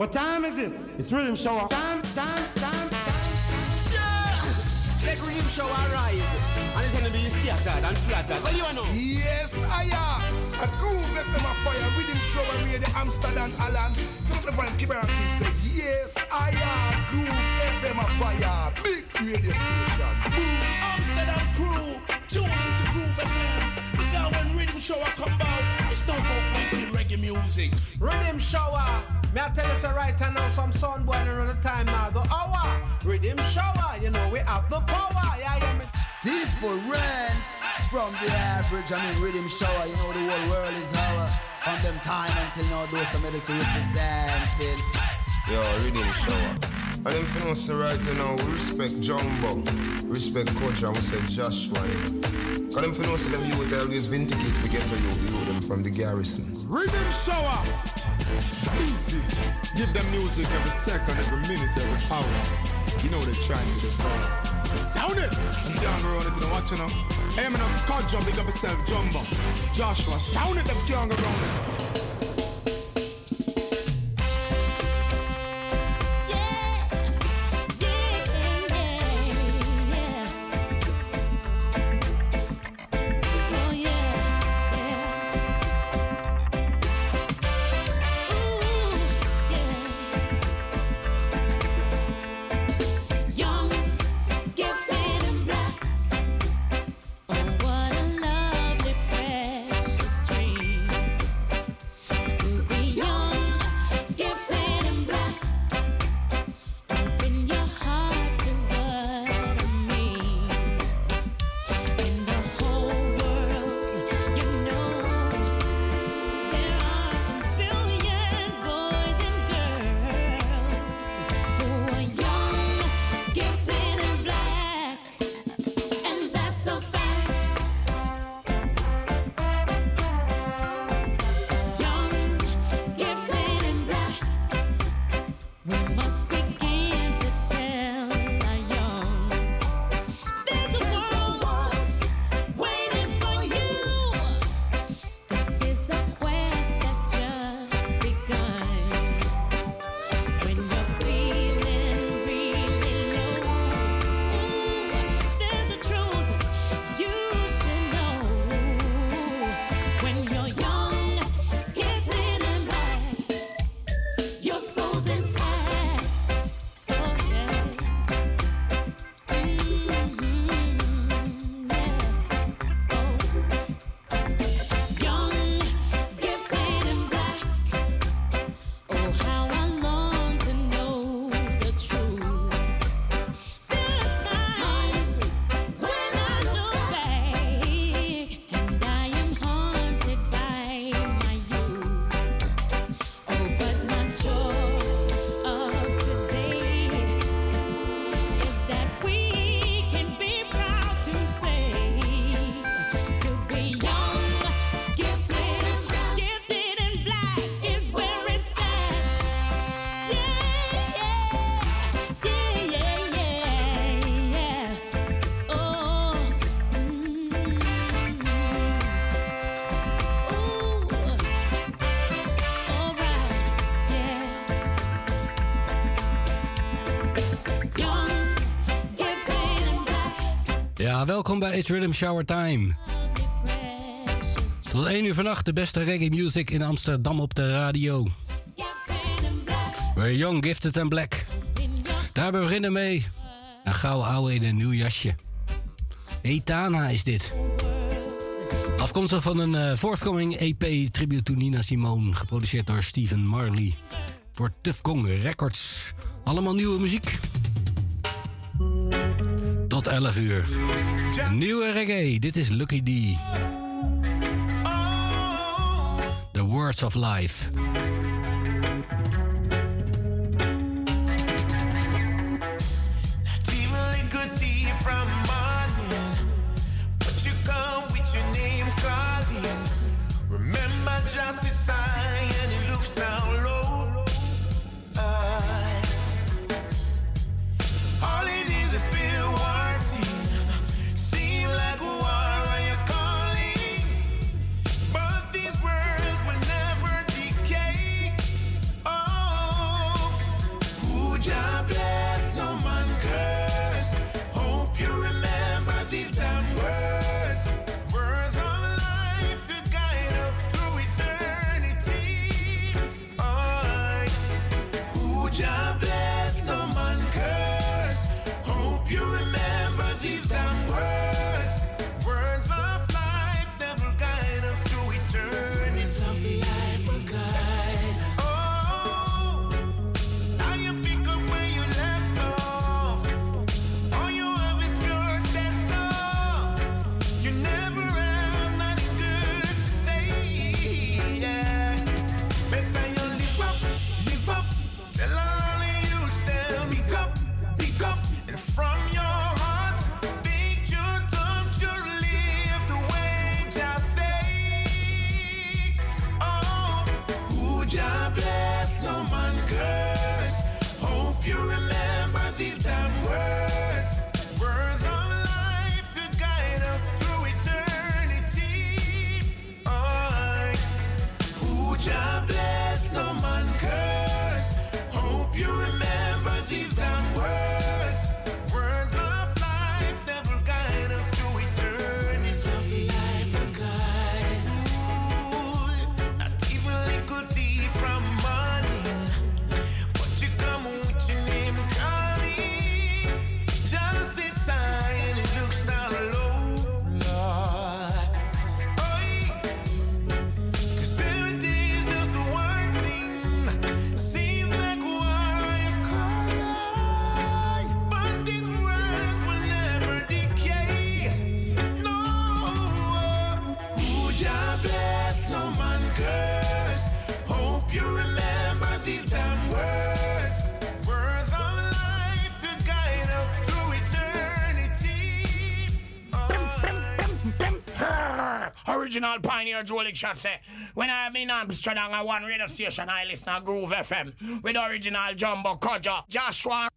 What time is it? It's riddim shower. Time, time, time, time. Yeah! Let riddim shower rise. And it's gonna be scattered and flattered. What do you know? Yes, I am. A groove FM a fire. Riddim shower radio Amsterdam Alan. Turn up the volume, keep it on say, yes, I am. Groove FM a fire. Big radio station. Boom. Amsterdam crew. Tune into Groove FM. Because when riddim shower come out, it's not about making reggae music. Riddim shower. Me I tell you so right now some sun boy around the time now. The hour Riddim shower you know we have the power yeah yeah me. Different from the average I mean riddim shower you know the whole world is our From them time until now those some medicine represented. Yo riddim shower and them finna say right now, we respect Jumbo, respect Coach, and we say Joshua. Cause them finna say them youth always vindicate to get to you, you them from the garrison. Riddim shower! Easy. Give them music every second, every minute, every hour. You know they're trying to do Sound it! I'm down the road, if you don't watch enough. Hey, I'm in a car jump, big up yourself, Jumbo. Joshua, sound it, them young around it. Welkom bij It's Rhythm Shower Time. Tot 1 uur vannacht de beste reggae music in Amsterdam op de radio. We're young, gifted and black. Daar beginnen mee. Een gouden ouwe in een nieuw jasje. Etana is dit. Afkomstig van een uh, forthcoming EP tribute to Nina Simone. Geproduceerd door Steven Marley. Voor Tough Gong Records. Allemaal nieuwe muziek. Tot 11 uur. Nieuwe reggae, dit is Lucky D. The Words of Life. hydraulic shot say. When I'm in Amsterdam, I want radio station, I listen to Groove FM with original Jumbo Kodja, Joshua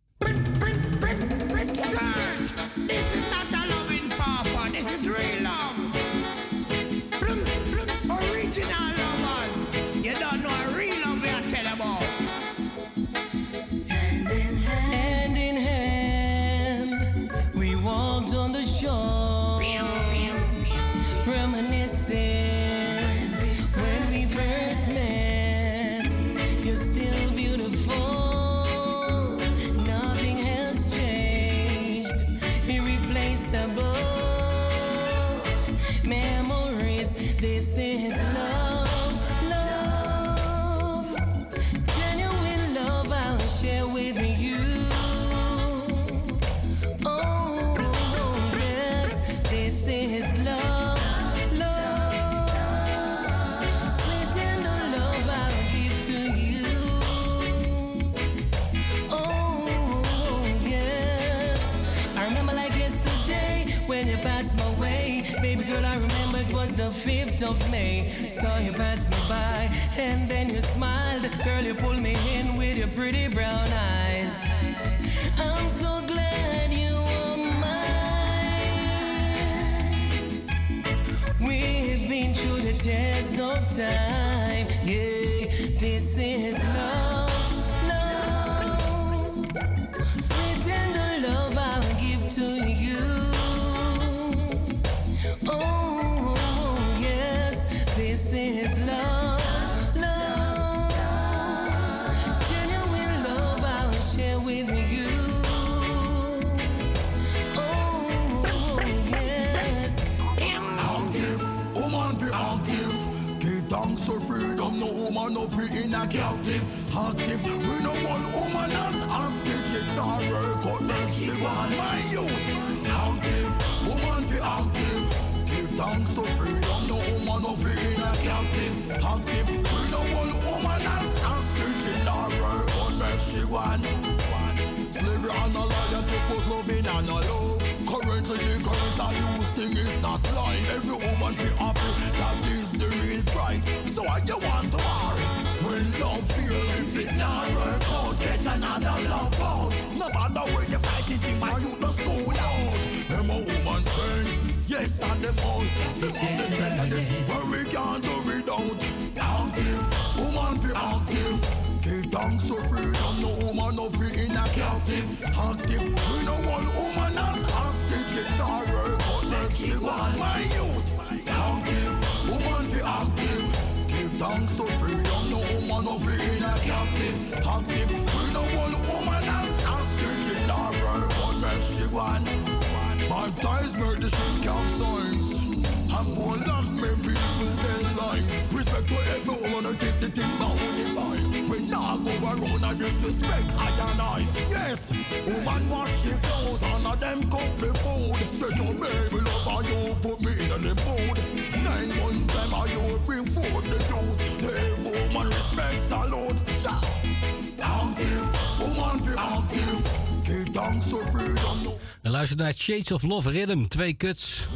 naar Shades of Love Rhythm. Twee kuts.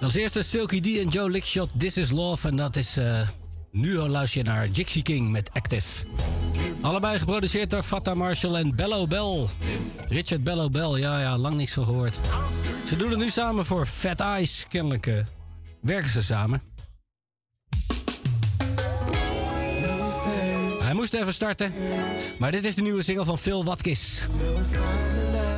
Als eerste Silky D en Joe Lickshot. This is Love. En dat is... Eh, nu al luister je naar Jixie King met Active. Allebei geproduceerd door Fat Marshall en Bello Bell. Richard Bello Bell, ja, ja, lang niks van gehoord. Ze doen het nu samen voor Fat Eyes. Kennelijk eh, werken ze samen. Hij moest even starten. Maar dit is de nieuwe single van Phil Watkins.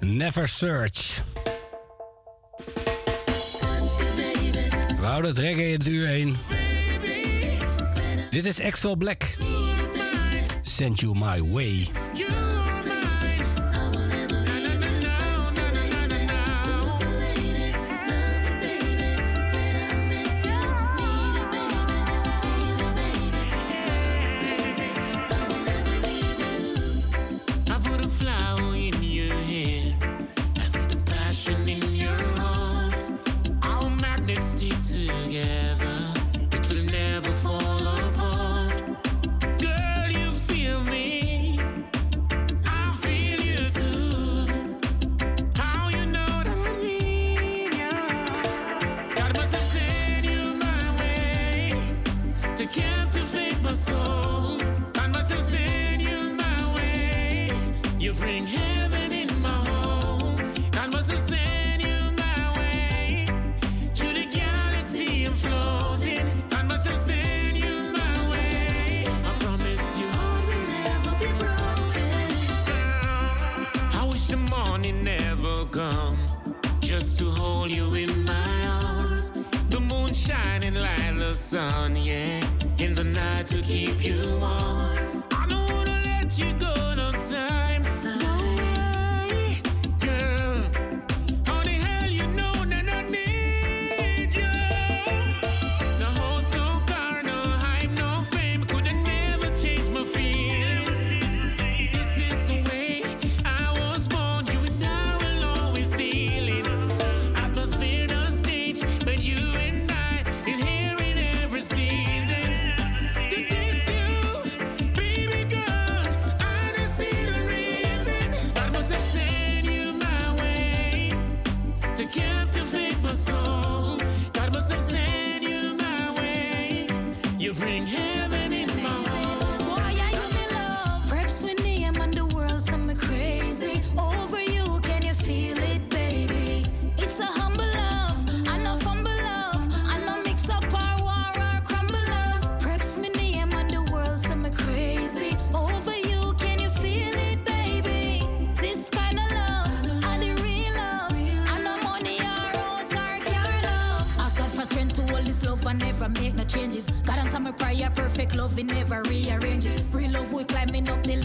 Never Search. We houden het reggae in het uur heen. Dit is Excel Black. Send you my way.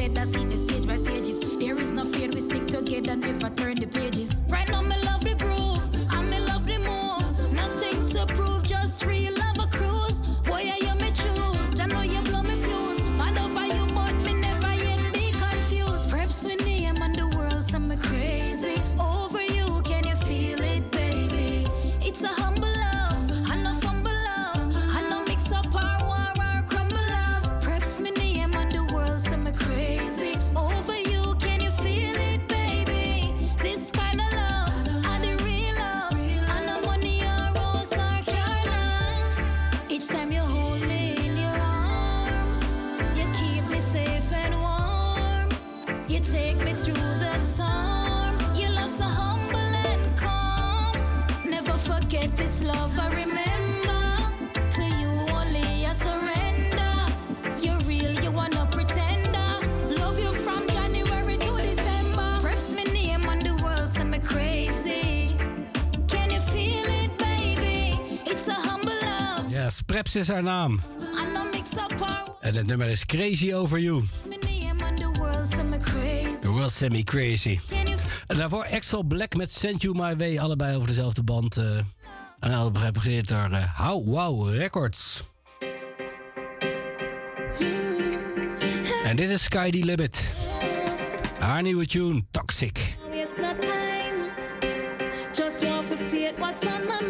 head, I see Preps is haar naam. En het nummer is Crazy Over You. The world sent me crazy. En daarvoor Axel Black met Send You My Way. Allebei over dezelfde band. Eh, uh, en dat gepresenteerd door uh, How Wow Records. En dit is Sky the Limit. Haar nieuwe tune, Toxic. Just what's on my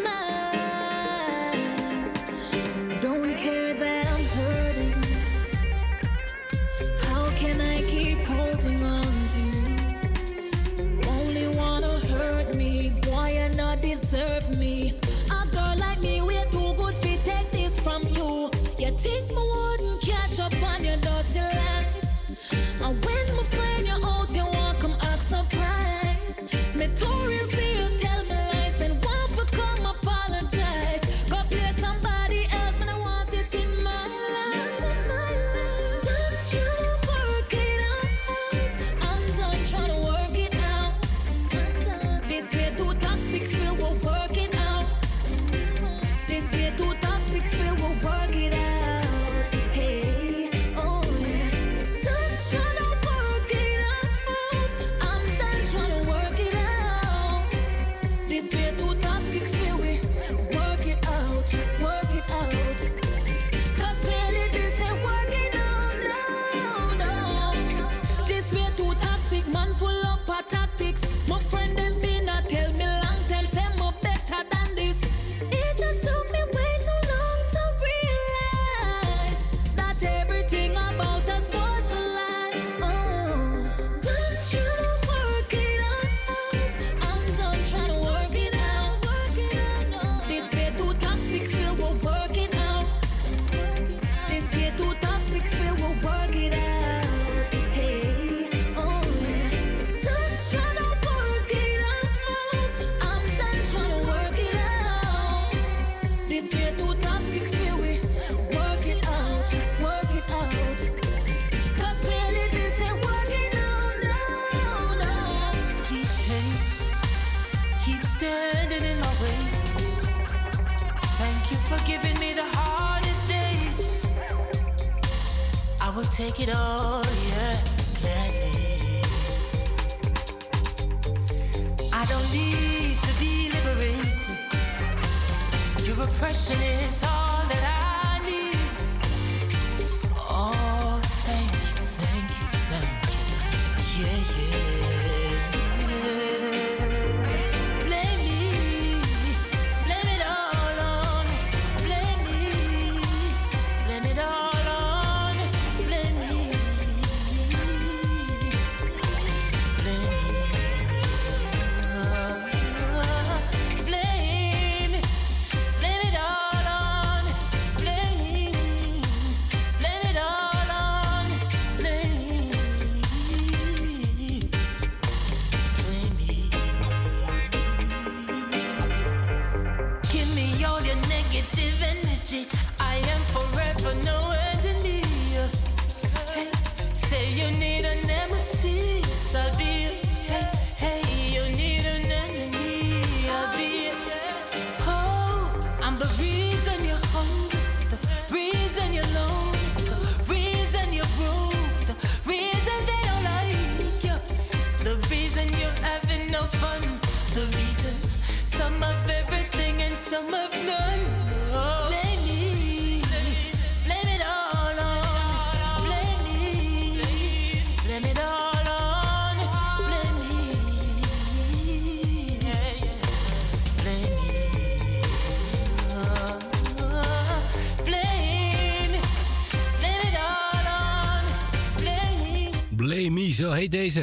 zo heet deze.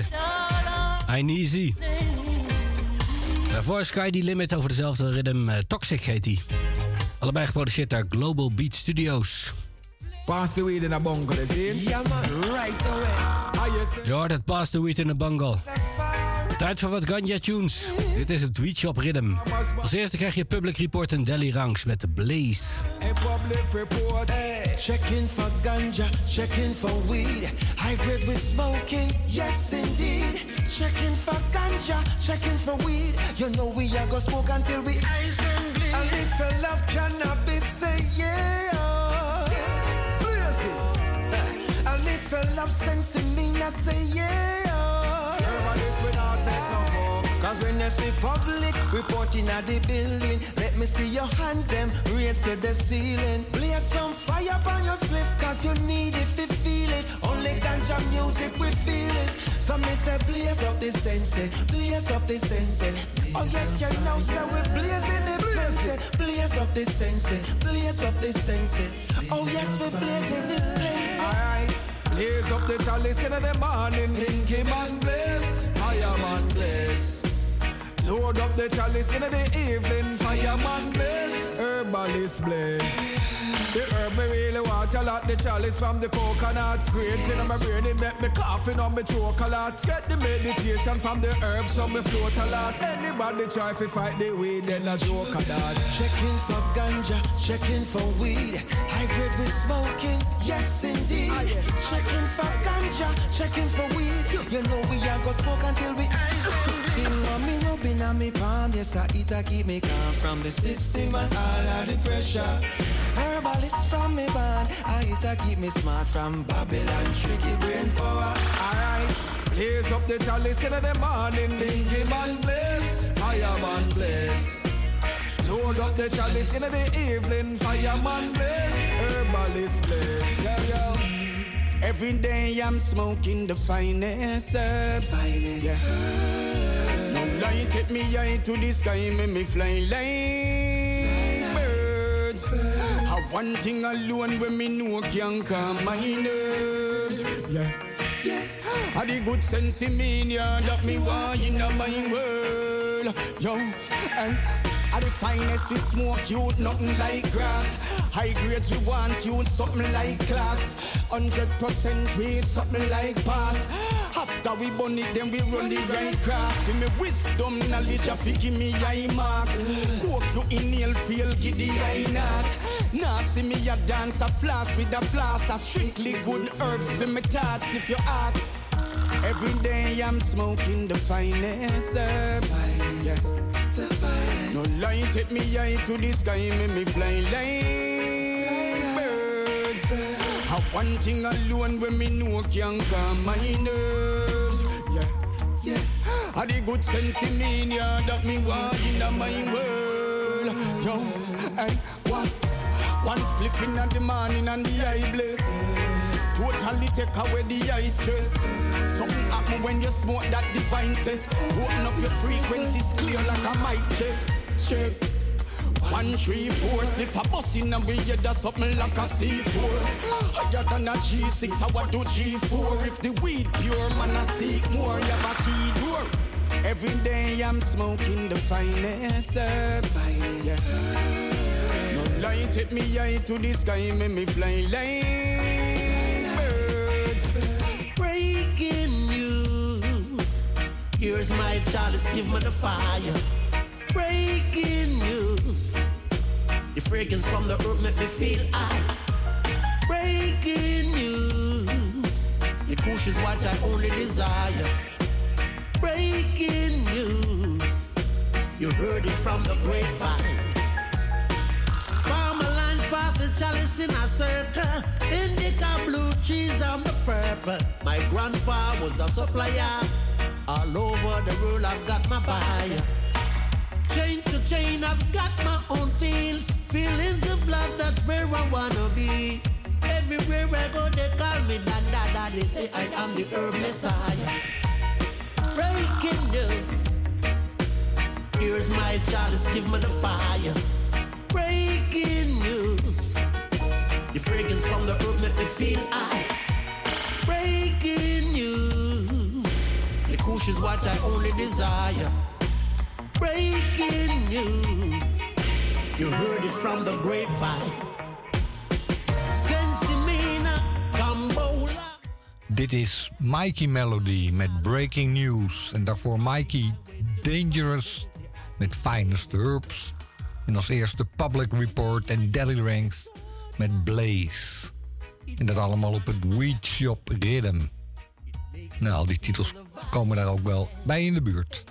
I Easy. Daarvoor Sky the Limit over dezelfde rhythm. eh, Toxic heet die. Allebei geproduceerd door Global Beat Studios. Pass the weed in a bungle, you see? Yeah, man, right away. Je hoort het Pass the Weed in de Bungle. Tijd voor wat ganja tunes. Dit is het Weed Shop Rhythm. Als eerste krijg je Public Report en Delhi Ranks met de Blaze. A public report. Hey. Checking for ganja, checking for weed. High grade with smoking, yes indeed. Checking for ganja, checking for weed. You know we are gonna smoke until we eyes them bleed. And if you love cannabis, say yeah. Blaze it. Hey. And if you love sense, mean I say yeah. When you see public reporting at the building, let me see your hands them raised to the ceiling. Blaze some fire upon your slip, cause you need it to feel it. Only ganja music we feel it. So me say blaze up the sense, blaze up the sense. Oh yes, you know, so we blazing the blaze. Blaze up the sense, blaze up the sense. Oh yes, we blazing the plenty. Alright. Blaze up the chalice in the morning, Linky man blaze, fireman blaze. Load up the chalice in the evening, fireman blaze, herbalist blaze. The herb me really want a lot, the chalice from the coconut. Grades in my brain, it make me coughing on me choke a lot. Get the meditation from the herbs, so me float a lot. Anybody try to fight the weed, then a joke a that. Checking for ganja, checking for weed. High grade with smoking, yes indeed. Ah, checking for ganja, checking for weed. You know we are gonna smoke until we eyes Thing on me rubbing on me palm, yes I eat, I keep me calm from the system and all of the pressure. Herbalist from me band, I eat, I keep me smart from Babylon, tricky brain power. Alright, blaze up the chalice in the morning, Bingy man blaze, fireman blaze. Load up the chalice in the evening, fireman blaze, herbalist blaze. Yeah, yeah. Every day I'm smoking the finest herbs. yeah. No light hit me eye to the sky, make me fly like birds. I one thing alone when me know can calm my nerves. Yeah. Yeah. I the good sense in me, yeah, that me want in my world. Yo, eh. I the finest we smoke you, nothing like grass. High grades we want you, something like class. Hundred percent weed, something like pass. After we burn it, then we run the right cross. Give me wisdom, knowledge, I fi give me eye marks. Coke to inhale, feel giddy, I not. Now see me a dance, a floss with a floss. A strictly good herbs to me thoughts, if you ask. Every day I'm smoking the finest herbs. Yes. No light take me eye to the sky, make me fly like birds. Have one thing alone when me know can calm my nerves. Yeah, yeah. I the good sense in me, yeah, that me want in my world. Yo, hey, what? One spliff in the morning and the eye bless. Totally take away the eye stress. Something happen when you smoke that divine says. Open up your frequencies clear like a mic check. Check. One, three, four, slip a bus in and we head that's something like a C4. Higher than a G6, I would do G4. If the weed pure, man, I seek more. You have a key door. Every day I'm smoking the finest herbs. Yeah. No lie, take me eye to the sky, make me fly like birds. Breaking news. Here's my chalice, give me the fire. Breaking news. The fragrance from the herb make me feel high. Breaking news. The kush is what I only desire. Breaking news. You heard it from the grapevine. Farmerland pass the chalice in a circle. Indica blue cheese on the purple. My grandpa was a supplier. All over the world I've got my buyer. Chain to chain I've got my own feels. Feelings of love, that's where I wanna be. Everywhere I go, they call me Dan Dada. They say I am the herb messiah. Breaking news. Here's my chalice, give me the fire. Breaking news. The fragrance from the herb make me feel high. Breaking news. The kush is what I only desire. Breaking news. You heard it from the grapevine. Dit is Mikey Melody met Breaking News. En daarvoor Mikey Dangerous met Finest Herbs. En als eerste Public Report en Deli Ranks met Blaze. En dat allemaal op het Weed Shop Rhythm. Nou, die titels komen daar ook wel bij in de buurt.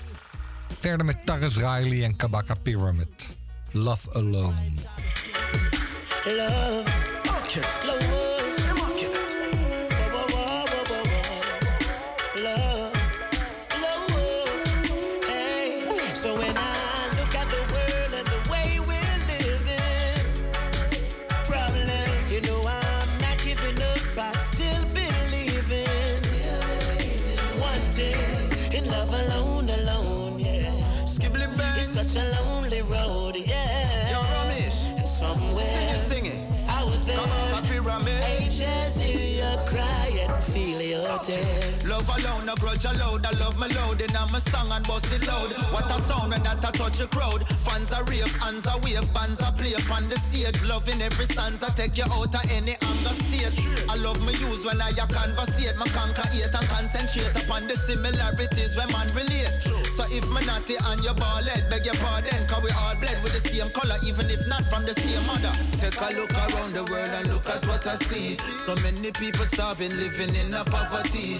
Verder met Taris Riley en Kabaka Pyramid. Love Alone. Love. Love. Love alone, no grudge allowed. I love my load, and I'm a song and bust it loud. What a sound when that I touch a crowd. Fans are rave, hands are wave, bands are play upon the stage. Loving every stanza, take you out of any anger state. I love my use when I conversate, my conquer hate and concentrate upon the similarities when man relate. So if me naughty and you ball head, beg your pardon, cause we all bled with the same color, even if not from the same mother. Take a look around the world and look at what I see. So many people starving, living in a poverty.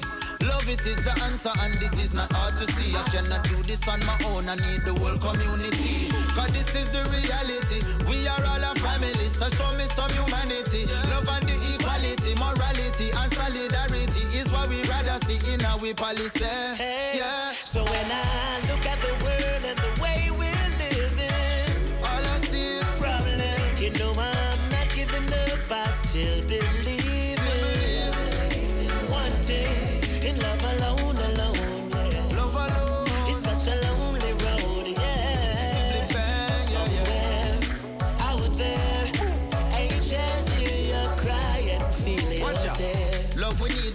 Love it is the answer, and this is not hard to see. I cannot do this on my own, I need the whole community. Cause this is the reality. We are all a family, so show me some humanity. Love and the equality, morality, and solidarity is what we rather see in our policy. Hey, Yeah. So when I look at the world and the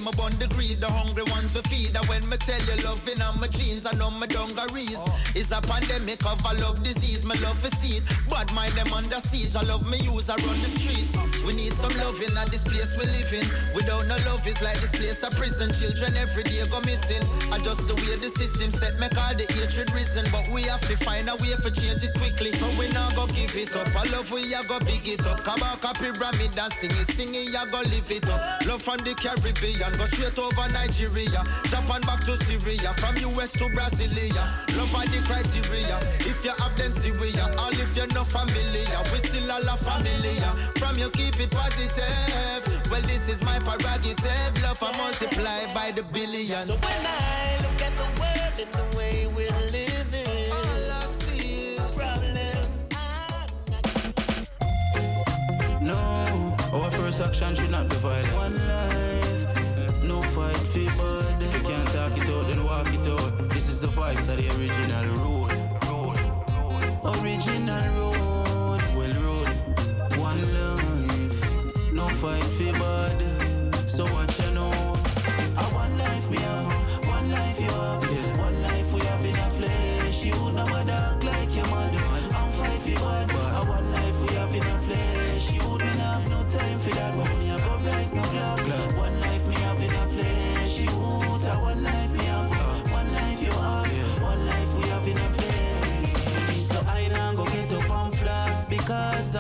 My bond the greed, the hungry ones to feed. And when me tell you loving on my jeans and on my dungarees, oh. it's a pandemic of a love disease. My love is seed, bad mind them under siege. I love me use, I run the streets. We need some loving at this place we live in. Without no love, it's like this place a prison. Children every day go missing. And just the way the system set, make all the hatred risen. But we have to find a way for change it quickly. So we not go give it up. I love we a go big it up. Kabaka pyramid and sing it, sing it, ya go live it up. Love from the Caribbean, go straight over Nigeria. Japan back to Syria, from US to Brasilia. Love are the criteria. If you have them Syria, all if you're not familiar, we still all a familiar. From you keep it positive. Well, this is my prerogative. Love I multiply by the billions. So when I look at the world and the way we're living, all I see is problem. No, our first action should not be violent. One life, fight for bud. If you can't talk it out, then walk it out. This is the voice of the original road. Original road, well road. One life, no fight for bud.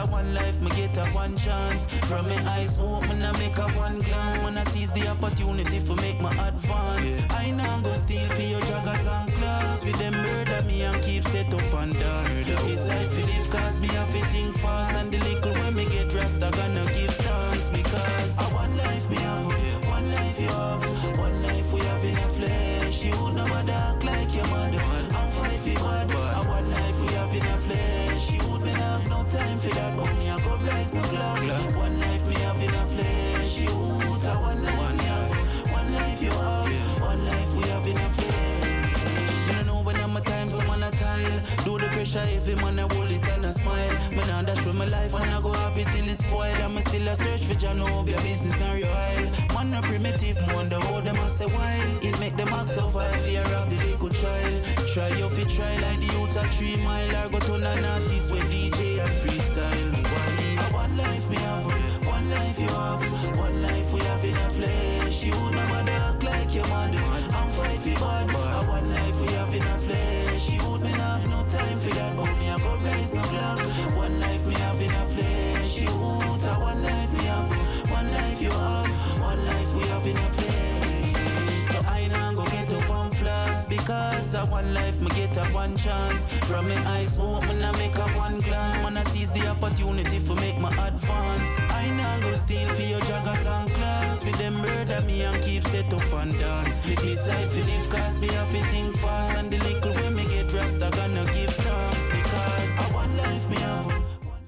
A one life me get a one chance. From my eyes open I make a one glance. When I seize the opportunity for make my advance. I now go steal for your joggers and class. For them murder me and keep set up and dance. Decide for live cause me have to think fast. And the little when me get rest I gonna me a go rise. One life me have in a flesh. You would one life me have. One life you have. One life we have in a flesh. You know when I'm a time, so man a tile. Do the pressure heavy, man I hold it and a smile. Man I dash with my life, and I go have it till it's spoiled. I'm still a search for Janobia, business not royal. Man a primitive, wonder how them a say wild. It make them act so fire, fear of the little child. Try you fi try like the youth a three mile. Or go to an artist with DJ and freestyle. Life you have. One life we have in a flesh. You never dark like your mother. I'm fight for bad. One life me get a one chance. From my eyes open I make a one glance. Man I seize the opportunity for make my advance. I now go steal for your joggers and class. For them murder me and keep set up and dance. Decide for live cause me have to think fast. And the little when me get rest I gonna give thanks because a one life me have.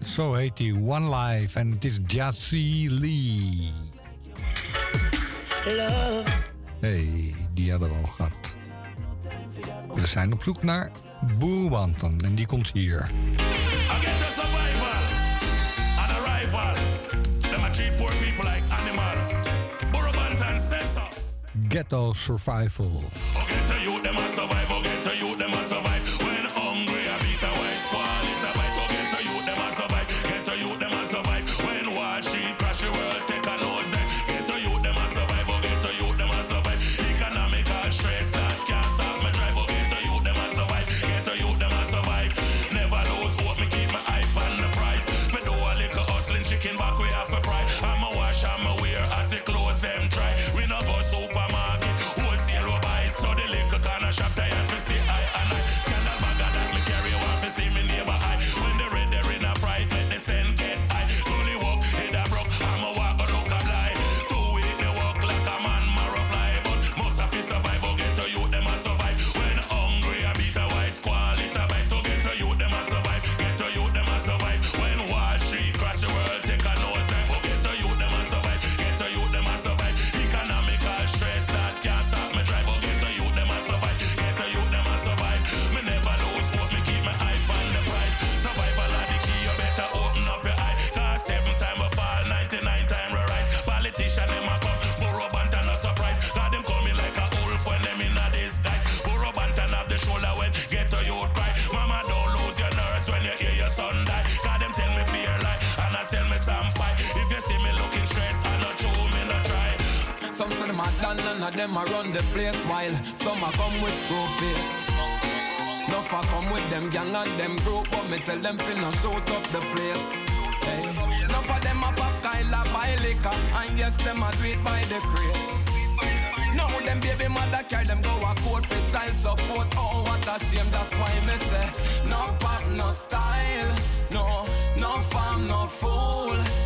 Zo heet hij, One Life. En het is Jassy Lee. Hey, die hadden we al gehad. We zijn op zoek naar Boerwanten. En die komt hier. I get place while some are come with screw face. No for come with them gang and them group, but me tell them finna shoot up the place. Hey. No for them a pop Kyla buy liquor, and yes them a it by the crate. No them baby mother carry them go a court for child support. Oh what a shame, that's why me say no pop, no style, no no farm, no fool.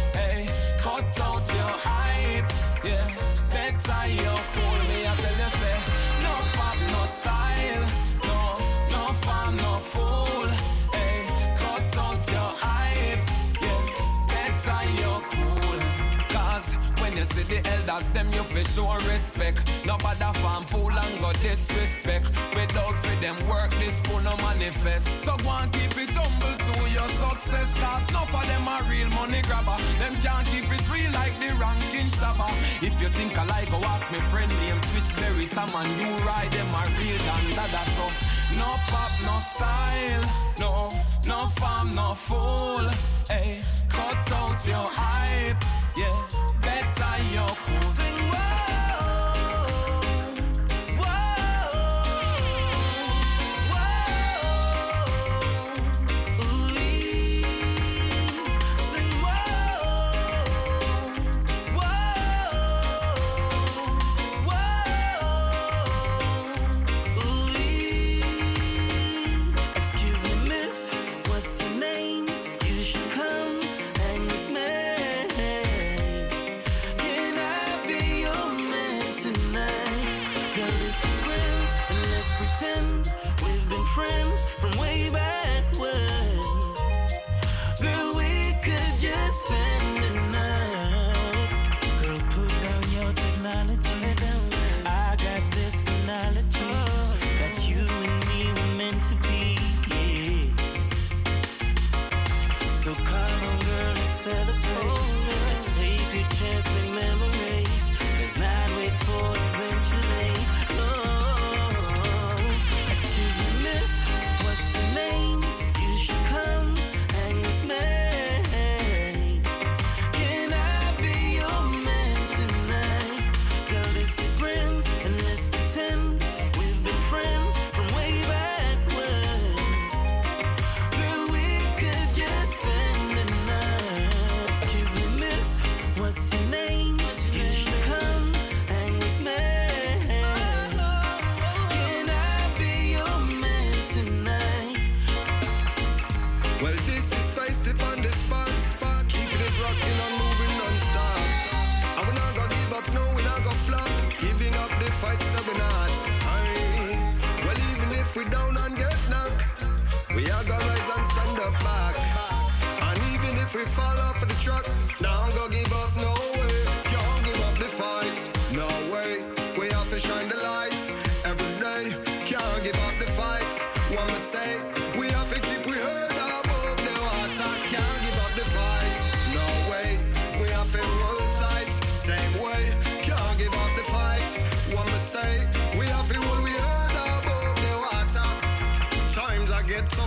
To the elders, them you fi show respect. Nobody farm fool and go disrespect. Without for them work, this school no manifest. So go and keep it humble to your success. Cause enough of them are real money grabber. Them can't keep it real like the ranking shabba. If you think I like, go ask me friend name Twitchberry. Some man you ride them are real than that so. No pop, no style, no, no farm, no fool. Hey, cut out your hype, yeah, better your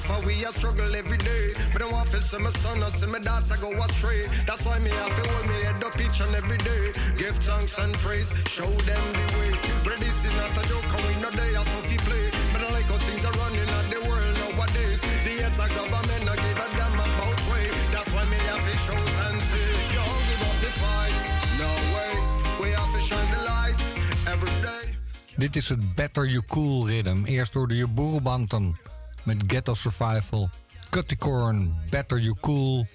I we a struggle every day. But I want to see my son or see my daughter go astray. That's why me have to hold me head up each and every day. Give thanks and praise, show them the way. But this is not a joke, and we no day a Sophie play. But I like how things are running at the world nowadays. The heads of government no give a damn about way. That's why me have to shout and say, can't give up the fight. No way, we have to shine the light every day. Dit is het Better You Cool Rhythm. Eerst hoorde je Burro Banton met Ghetto Survival. Cutty Corn, Better You Cool.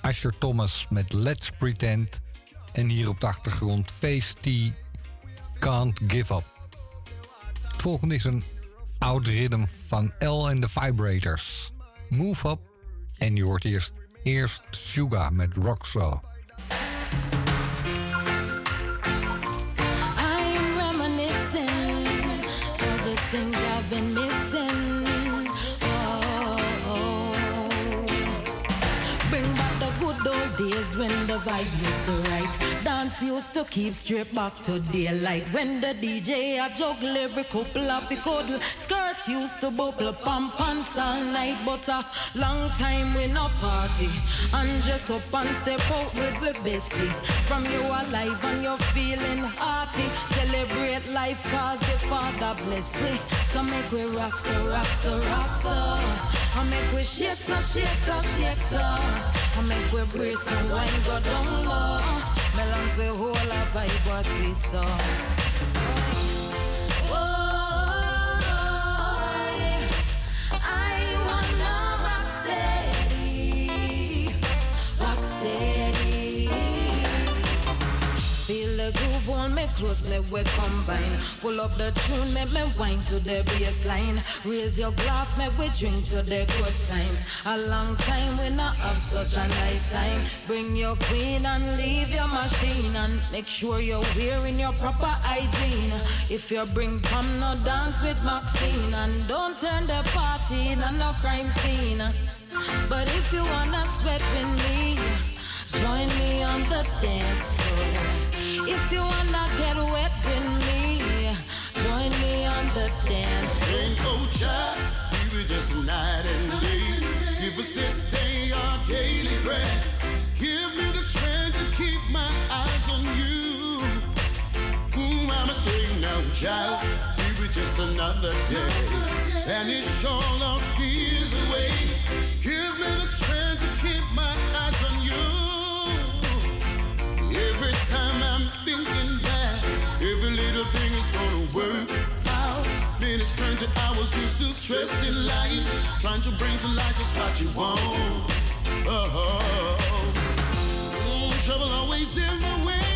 Asher Thomas met Let's Pretend. En hier op de achtergrond Face Can't Give Up. Het volgende is een oud rhythm van L and the Vibrators. Move Up. En je hoort eerst, eerst Suga met of the things vibe used to right. Dance used to keep straight back to daylight. When the DJ a juggle every couple of the cuddle. Skirt used to bubble pump pants all night. But a long time we no party. And dress up and step out with the bestie. From you alive and you're feeling hearty. Celebrate life cause the Father bless me. So make we rock so rock so rock so. And make we shake so shake so shake so. And make we brace and wine go down low. The whole of vibe was sweet song. Me close, me we combine. Pull up the tune, make me wine to the baseline. Raise your glass, me we drink to the good times. A long time we not have such a nice time. Bring your queen and leave your machine and make sure you're wearing your proper hygiene. If you bring come no dance with Maxine and don't turn the party in a no crime scene. But if you wanna sweat with me, join me on the dance floor. If you wanna get wet with me, join me on the dance. Ain't no we were just night and day. Give us this day our daily bread. Give me the strength to keep my eyes on you. Ooh, I'ma say no job, we were just another day. And it's all our fears away. Time I'm thinking that every little thing is gonna work out. Minutes turn to hours, you're still stressed in life. Trying to bring to life just what you want. Oh, Mm, trouble always in the way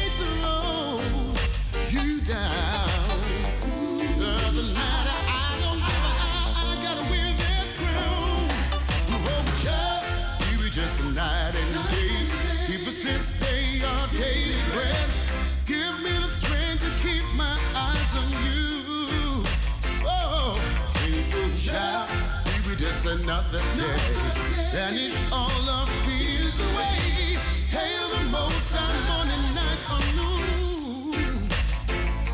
another day. It's all our fears away. Hail the most high morning, night, or noon.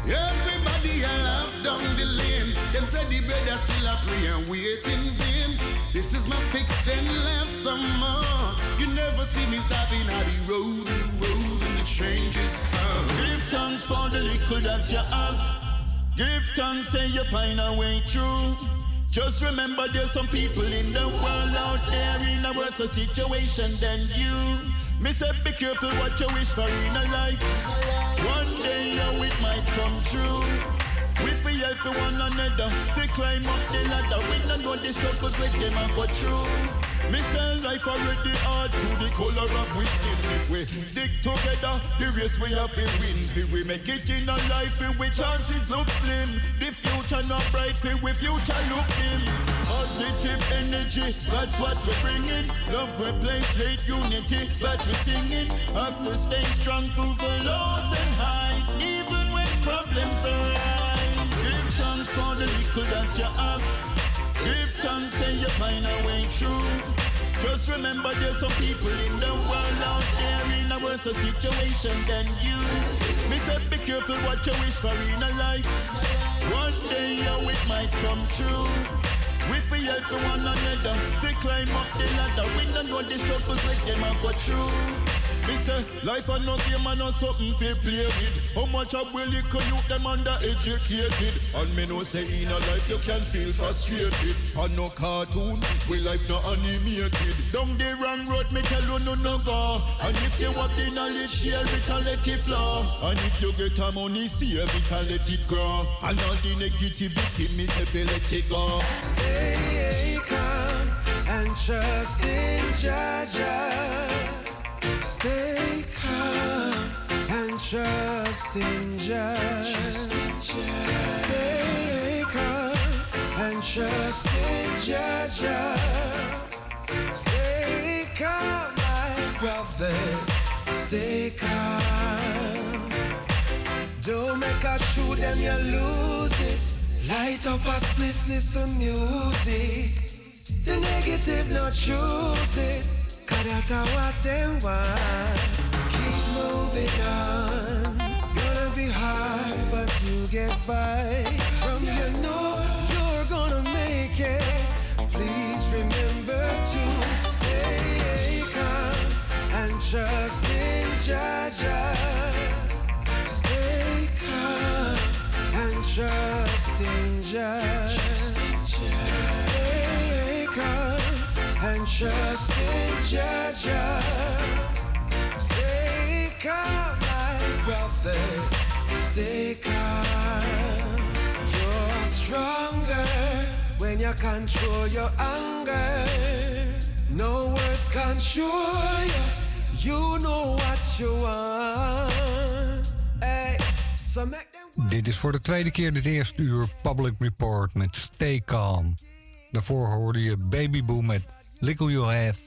Everybody I love down the lane. Them say the brother still a pray and wait in vain. This is my fix, then left some more. You never see me stopping the road, road, and the changes come. Give thanks for the little that you have. Give thanks and you find a way through. Just remember there's some people in the world out there in a worse situation than you. Me say be careful what you wish for in a life. One day your it might come true. We feel help for one another. We climb up the ladder. We don't know the struggles with them and go through. Me say life already hard to the color of we skin. If we stick together, the race we have to win. If we make it in a life, if we chances look slim. The future not bright, if we future look dim. Positive energy, that's what we're bringing. Love replace hate, unity, that we're singing. Have to stay strong through the lows and highs, even when problems arise. Give thanks for the little that you have. Give thanks and you find a way through. Just remember there's some people in the world out there in a worse situation than you. Me say be careful what you wish for in a life. One day your it might come true. We feel help one another. We climb up the ladder. We don't know the struggles with them and go through. Me say life and no game and no something to play with. How much of will you youth them undereducated? And me know say in a life you can feel frustrated. And no cartoon, we life no animated. Down the wrong road, me tell you no no go. And if you have the knowledge, share it and let it flow. And if you get a money, save it and let it grow. And all the negativity, me say let it go. Stay calm and trust in Jaja. Stay calm and trust in Jah. Stay calm and trust in Jah. Stay calm, my brother. Stay calm. Don't make a true them you lose it. Light up a spliffness of music. The negative not choose it. Cause that's what them want. Keep moving on. Gonna be hard, but you get by. From you know you're gonna make it. Please remember to stay calm and trust in Jaja. Stay calm trust in Jaja. Stay calm and trust in Jaja. Stay calm, my brother. Stay calm. You're stronger when you control your anger. No words control you. You know what you want. Dit is voor de tweede keer dit eerste uur Public Report met Stay Calm. Daarvoor hoorde je Baby Boom met Little You Have.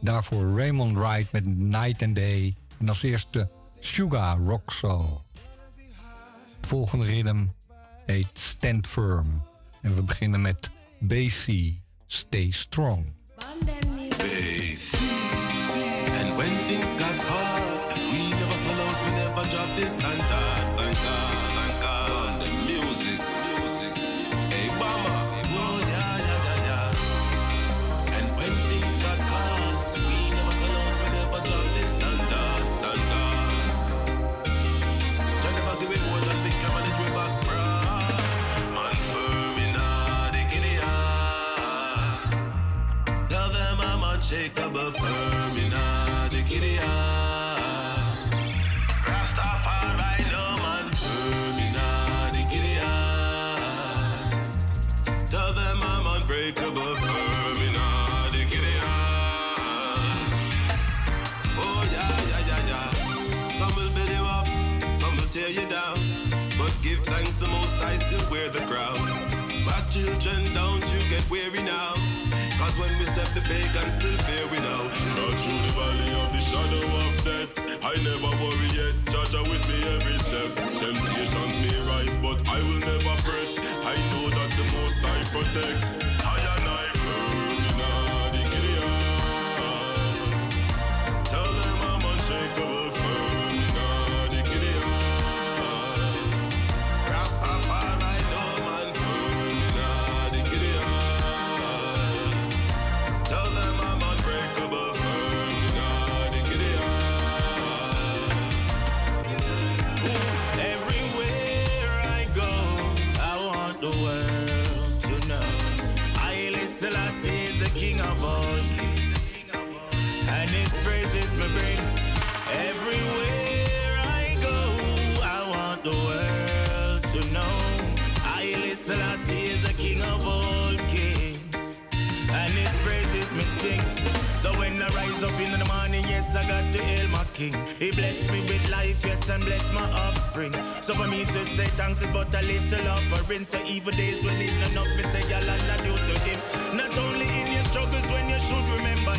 Daarvoor Raymond Wright met Night and Day. En als eerste Sugar Rock Soul. Het volgende ritme heet Stand Firm. En we beginnen met BC, Stay Strong. I'm unshakable, firm in the giddy Rastafari, no man, Tell them I'm unbreakable, giddy Oh yeah, yeah, yeah, yeah. Some will build you up, some will tear you down. But give thanks the most I still wear the crown. My children, don't you get weary now. We step the pagan still fear we now. Trudge through the valley of the shadow of death. I never worry yet, are with me every step. Temptations may rise, but I will never fret. I know that the most I protect. I and I listen, I see the King of all kings, and His praises me sing. So when I rise up in the morning, yes, I got to hail my king. He blessed me with life, yes, and bless my offspring. So for me to say thanks is but a little offering. So evil days when it's enough, me say y'all are due to him.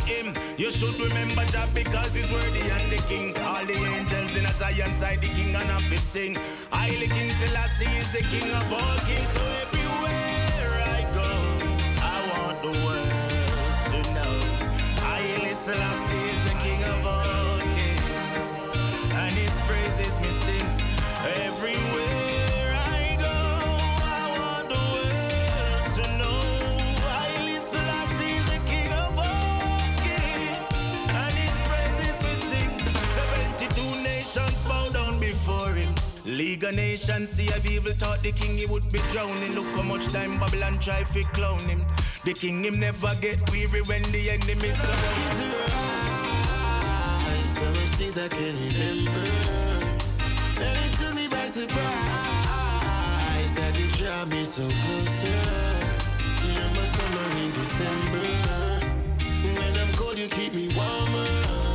Him. You should remember Jah because he's worthy and the king. All the angels in a Zion side, the king and have to sing. Highly King Selassie is the king of all kings. So everywhere I go, I want the world to know. Haile Selassie League of Nations see if evil thought the king he would be drowning. Look how much time Babylon try to clown him. The king him never get weary when the enemy surround. eyes, so much things I can't remember. And it took me by surprise that you draw me so closer. You're my summer in December. When I'm cold, you keep me warmer.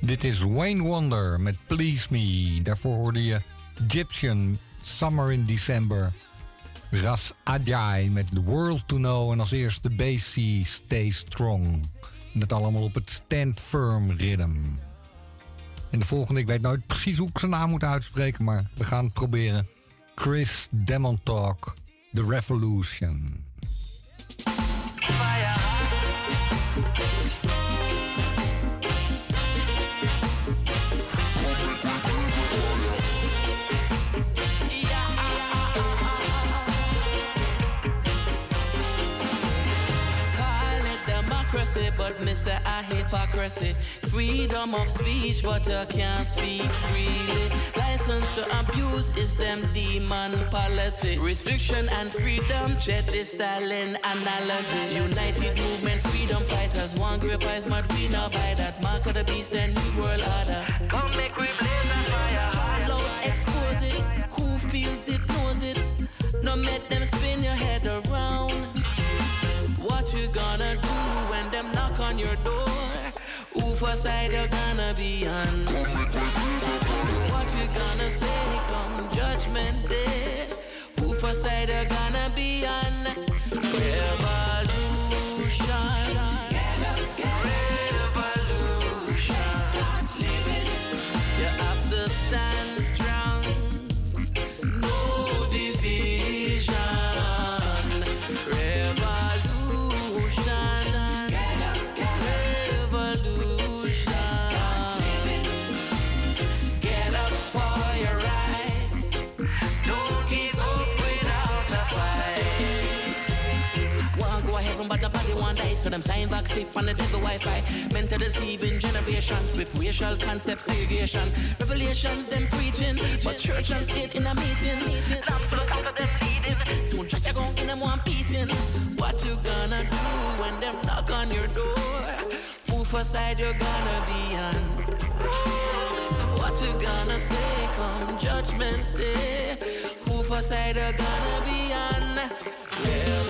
Dit is Wayne Wonder met Please Me. Daarvoor hoorde je Egyptian Summer in December. Ras Adjai met The World to Know. En als eerste BC Stay Strong. En dat allemaal op het Stand Firm Rhythm. En de volgende, ik weet nooit precies hoe ik zijn naam moet uitspreken, maar we gaan het proberen. Chris Demontalk, The Revolution. But me say I hypocrisy. Freedom of speech, but you can't speak freely. License to abuse is them demon policy. Restriction and freedom, jet this Stalin analogy. United movement, freedom fighters, one grip eyes, but we not buy that. Mark of the beast and new world order. Come make we blaze a fire. Loud, expose it. Who feels it knows it. No make them spin your head around. What you gonna do when them knock on your door? For side you gonna be on? What you gonna say come judgment day? For side you gonna be on? Revolution. So them sign back sick on the devil Wi-Fi. Meant to deceiving generation with racial concept segregation. Revelations them preaching, but church and state in a meeting. The sound of them leading. Soon church a gon' in them one beating. What you gonna do when them knock on your door? Move aside, you're gonna be on. What you gonna say come judgment day? Move aside, you're gonna be on. Revolution.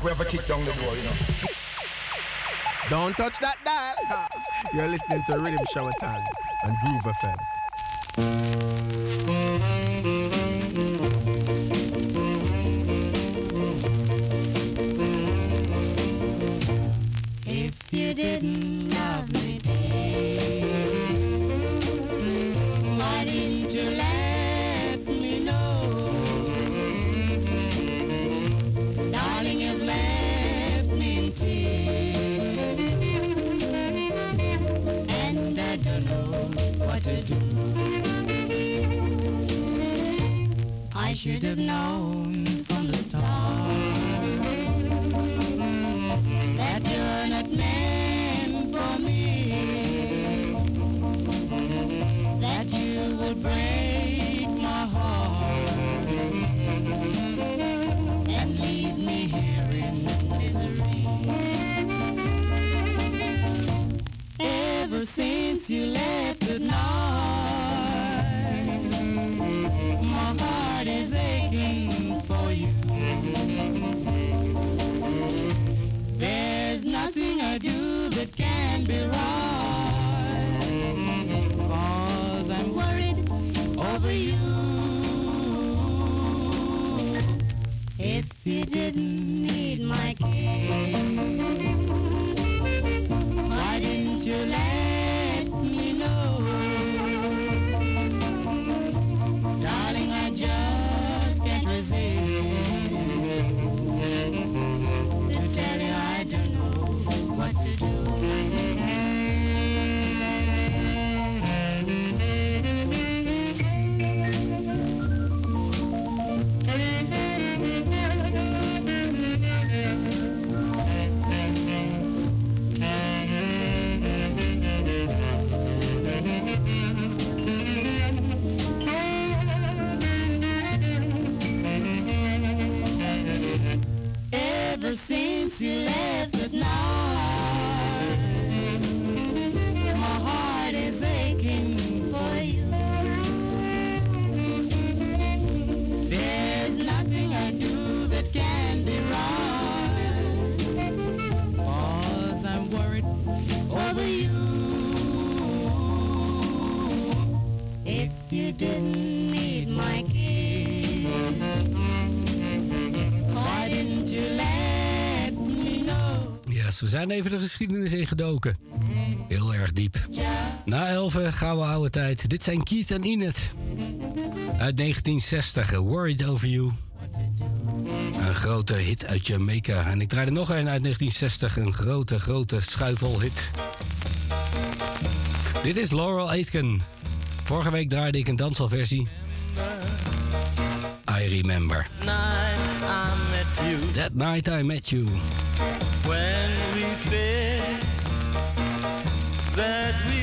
Like we have a kick down the door, you know. Don't touch that dial. You're listening to Riddim Shower Time on Groove FM. You didn't need my kiss, why didn't you let me know? Yes, we zijn even de geschiedenis ingedoken. Heel erg diep. Na 11 gouden oude tijd. Dit zijn Keith en Inet. Uit 1960, Worried Over You. Een grote hit uit Jamaica. En ik draaide nog een uit 1960. Een grote, grote schuifelhit. Dit is Laurel Aitken. Vorige week draaide ik een dansalversie. I Remember. That night I met you. When we that we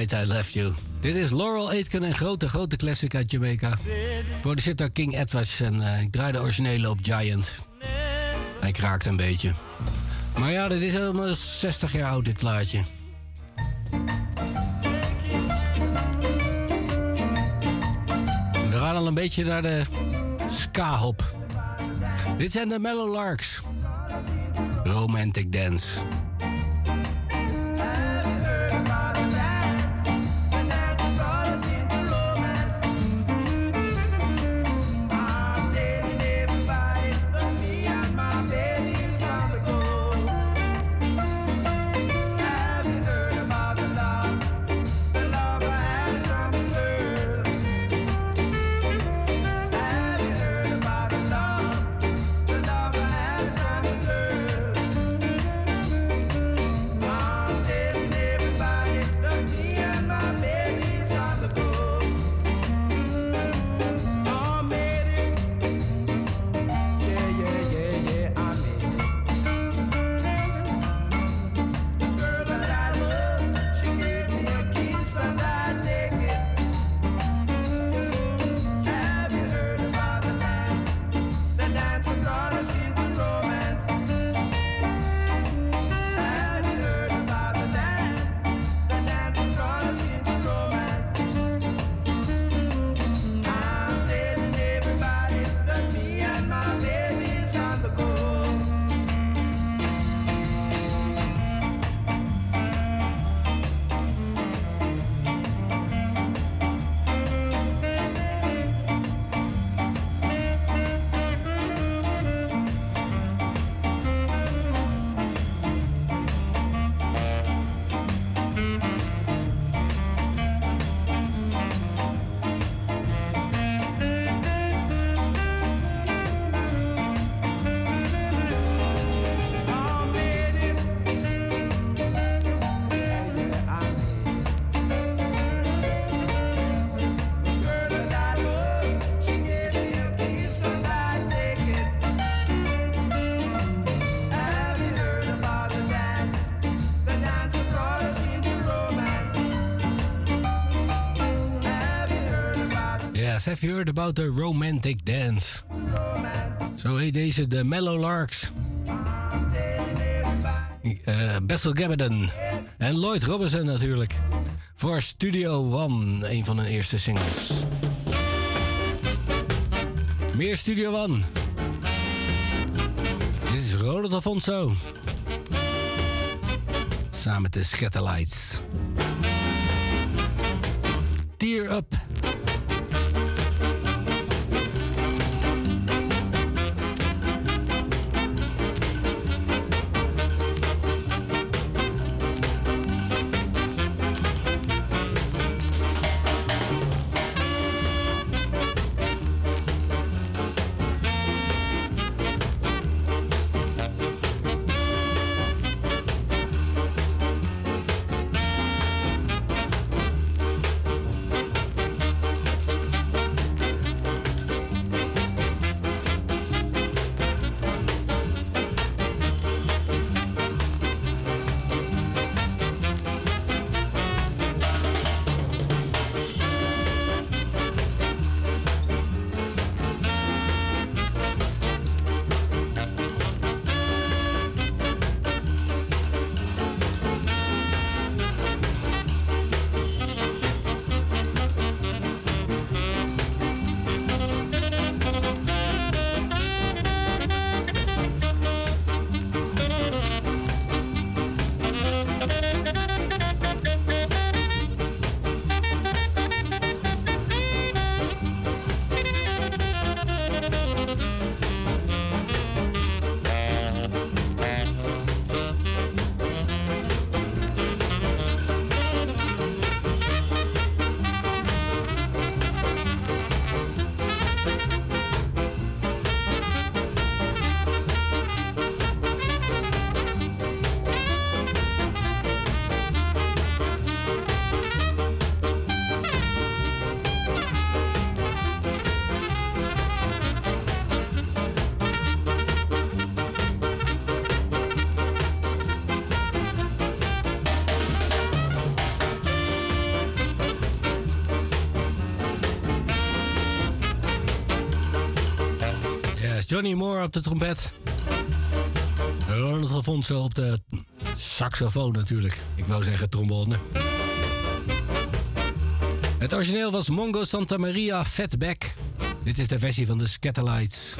I left you. Dit is Laurel Aitken, een grote, grote classic uit Jamaica. Produceerd door King Edwards en eh, ik draai de originele op Giant. Hij kraakt een beetje. Maar ja, dit is helemaal 60 jaar oud, dit plaatje. We gaan al een beetje naar de ska-hop. Dit zijn de Mellow Larks. Romantic Dance. Have you heard about the romantic dance? Zo heet deze de Mellow Larks. Eh Bessel Gabardon en Lloyd Robinson natuurlijk. Voor Studio One, een van hun eerste singles. Meer Studio One. Dit is Ronald Alfonso. Samen met de Scatterlights. Tear Up. Johnny Moore op de trompet. Ronald Alfonso op de saxofoon natuurlijk. Ik wou zeggen trombone. Het origineel was Mongo Santa Maria Fatback. Dit is de versie van de Scatterlights.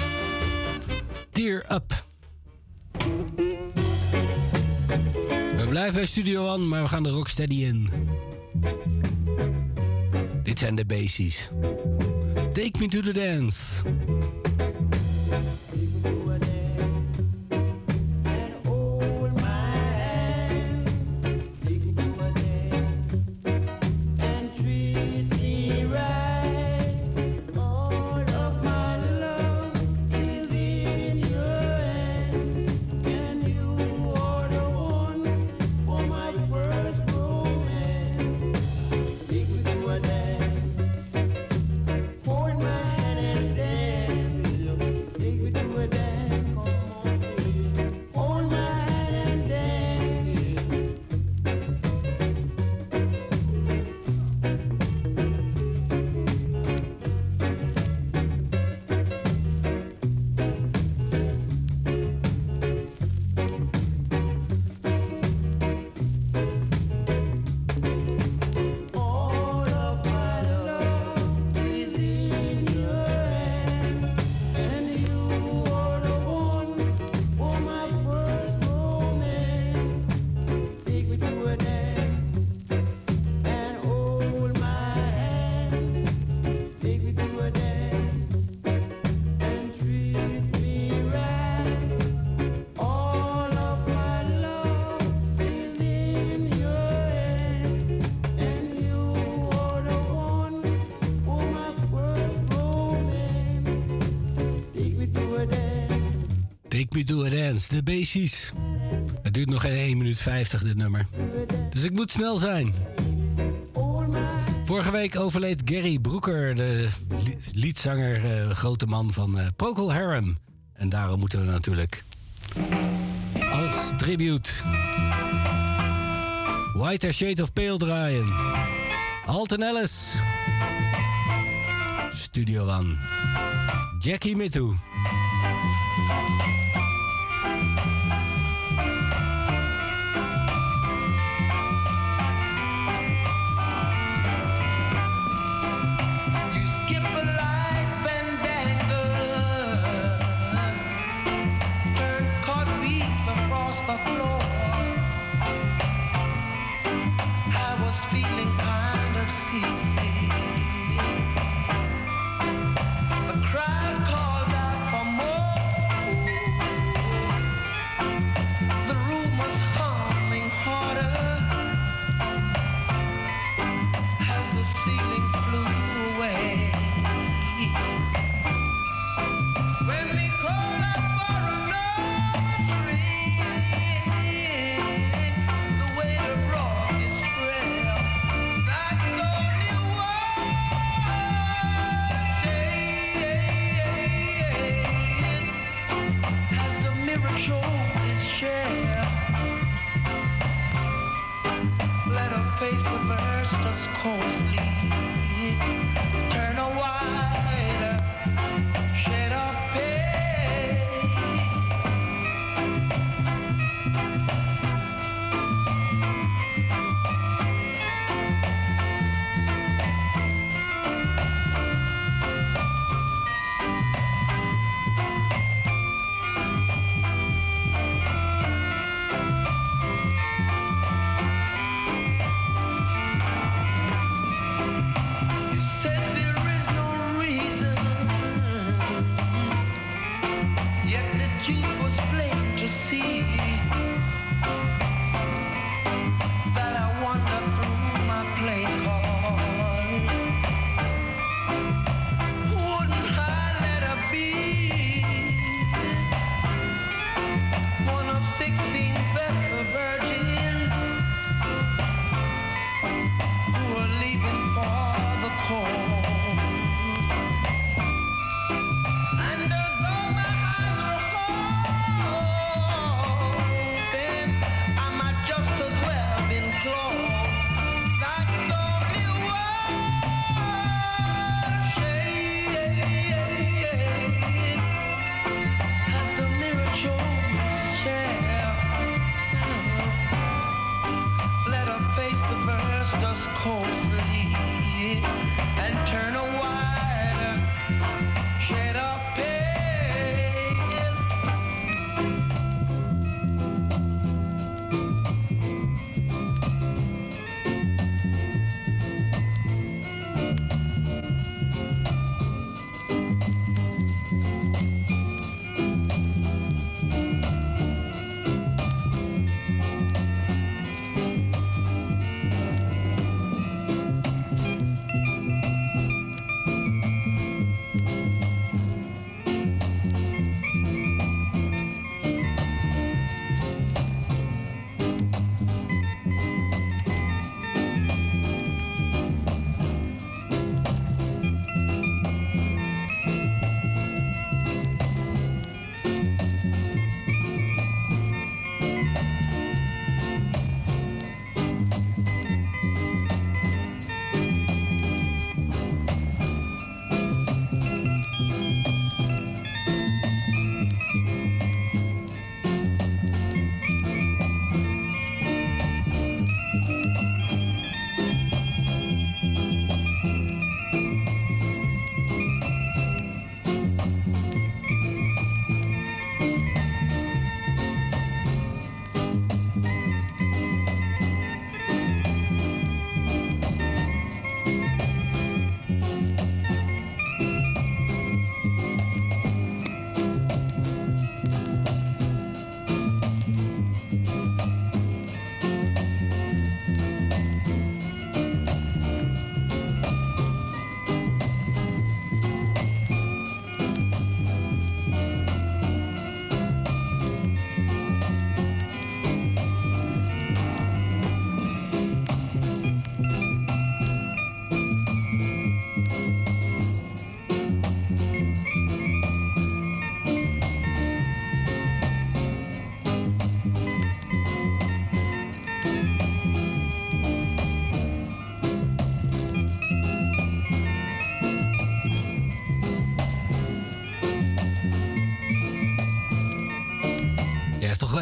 Tear Up. We blijven bij Studio One, maar we gaan de Rocksteady in. Dit zijn de basics. Take me to the dance. Me To A Dance, de basics. Het duurt nog geen 1 minuut 50 dit nummer. Dus ik moet snel zijn. Vorige week overleed Gary Broeker, de li- liedzanger, eh, grote man van eh, Procol Harum. En daarom moeten we natuurlijk als tribute White Shade of Pale draaien. Alton Ellis. Studio One. Jackie Mitu. Us coarsely. Turn a wider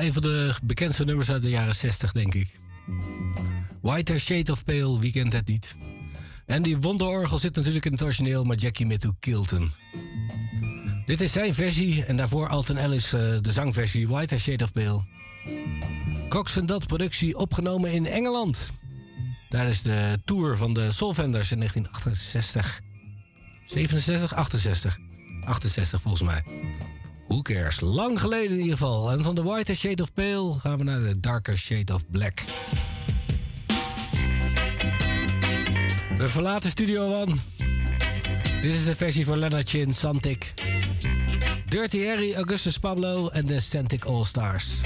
een van de bekendste nummers uit de jaren 60, denk ik. Whiter Shade of Pale, wie kent het niet? En die wonderorgel zit natuurlijk in het origineel, maar Jackie Mittu Kilton. Dit is zijn versie en daarvoor Alton Ellis, eh, de zangversie Whiter Shade of Pale. Cox Dot productie opgenomen in Engeland. Daar is de tour van de Soulvenders in 1968. 67, 68. 68 volgens mij. Who? Lang geleden in ieder geval. En van de Whiter Shade of Pale gaan we naar de Darker Shade of Black. We verlaten Studio One. Dit is de versie voor Leonard Chin, Santic. Dirty Harry, Augustus Pablo en de Santic All Stars.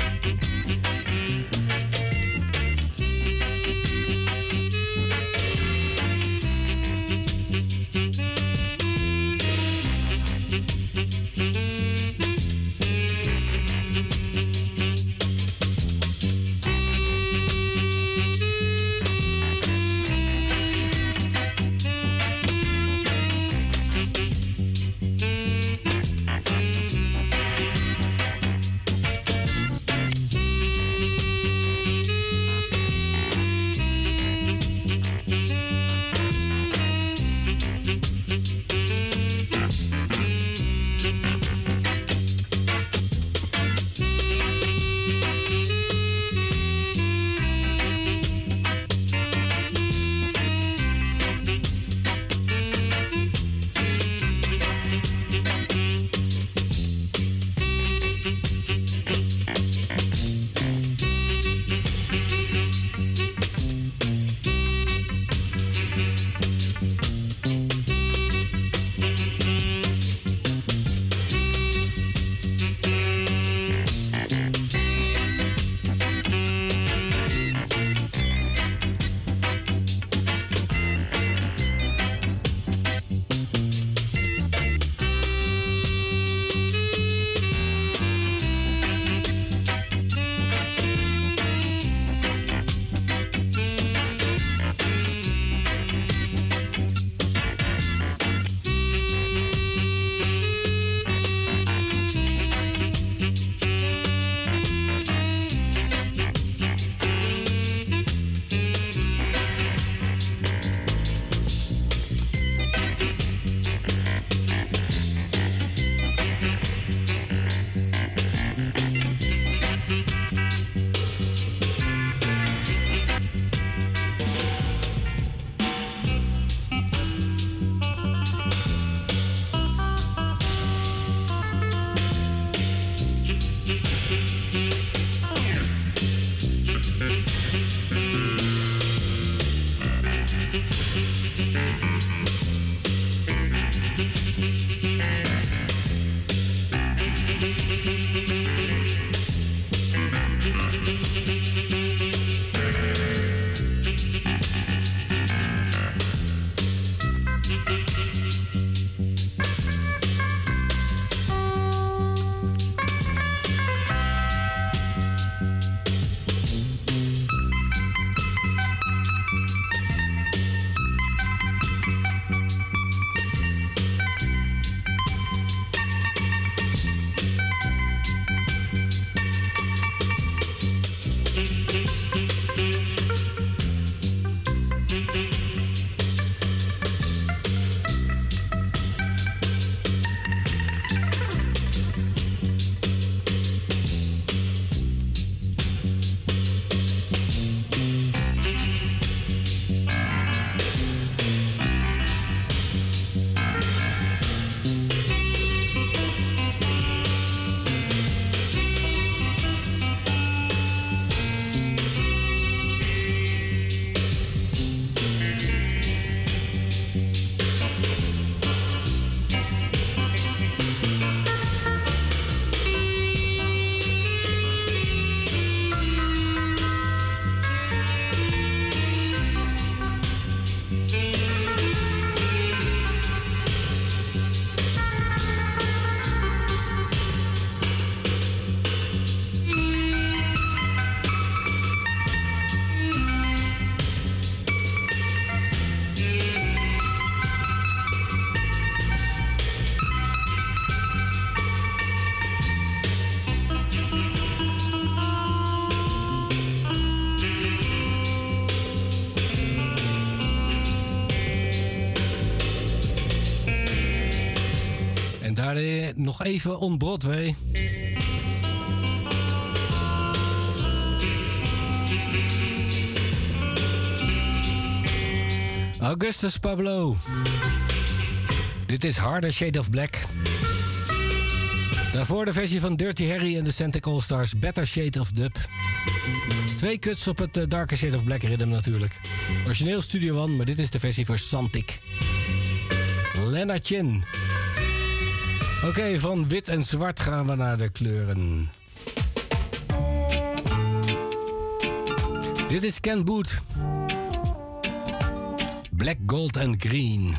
Even on Broadway. Augustus Pablo. Dit is Harder Shade of Black. Daarvoor de versie van Dirty Harry en de Santa All Stars, Better Shade of Dub. Twee cuts op het eh, Darker Shade of Black rhythm natuurlijk. Origineel Studio One, maar dit is de versie voor Santik. Lena Chin. Oké, van wit en zwart gaan we naar de kleuren. Dit is Ken Boot. Black, gold and green.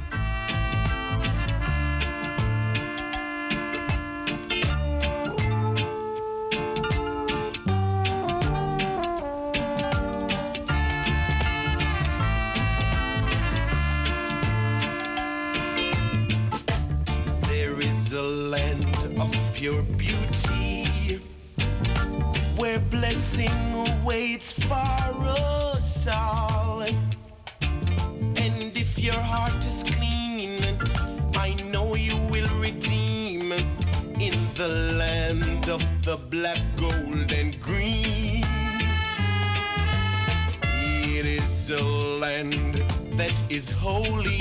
is holy,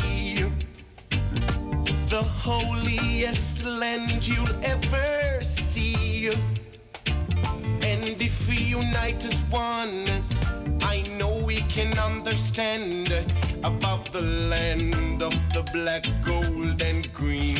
the holiest land you'll ever see. And if we unite as one, I know we can understand about the land of the black, gold, and green.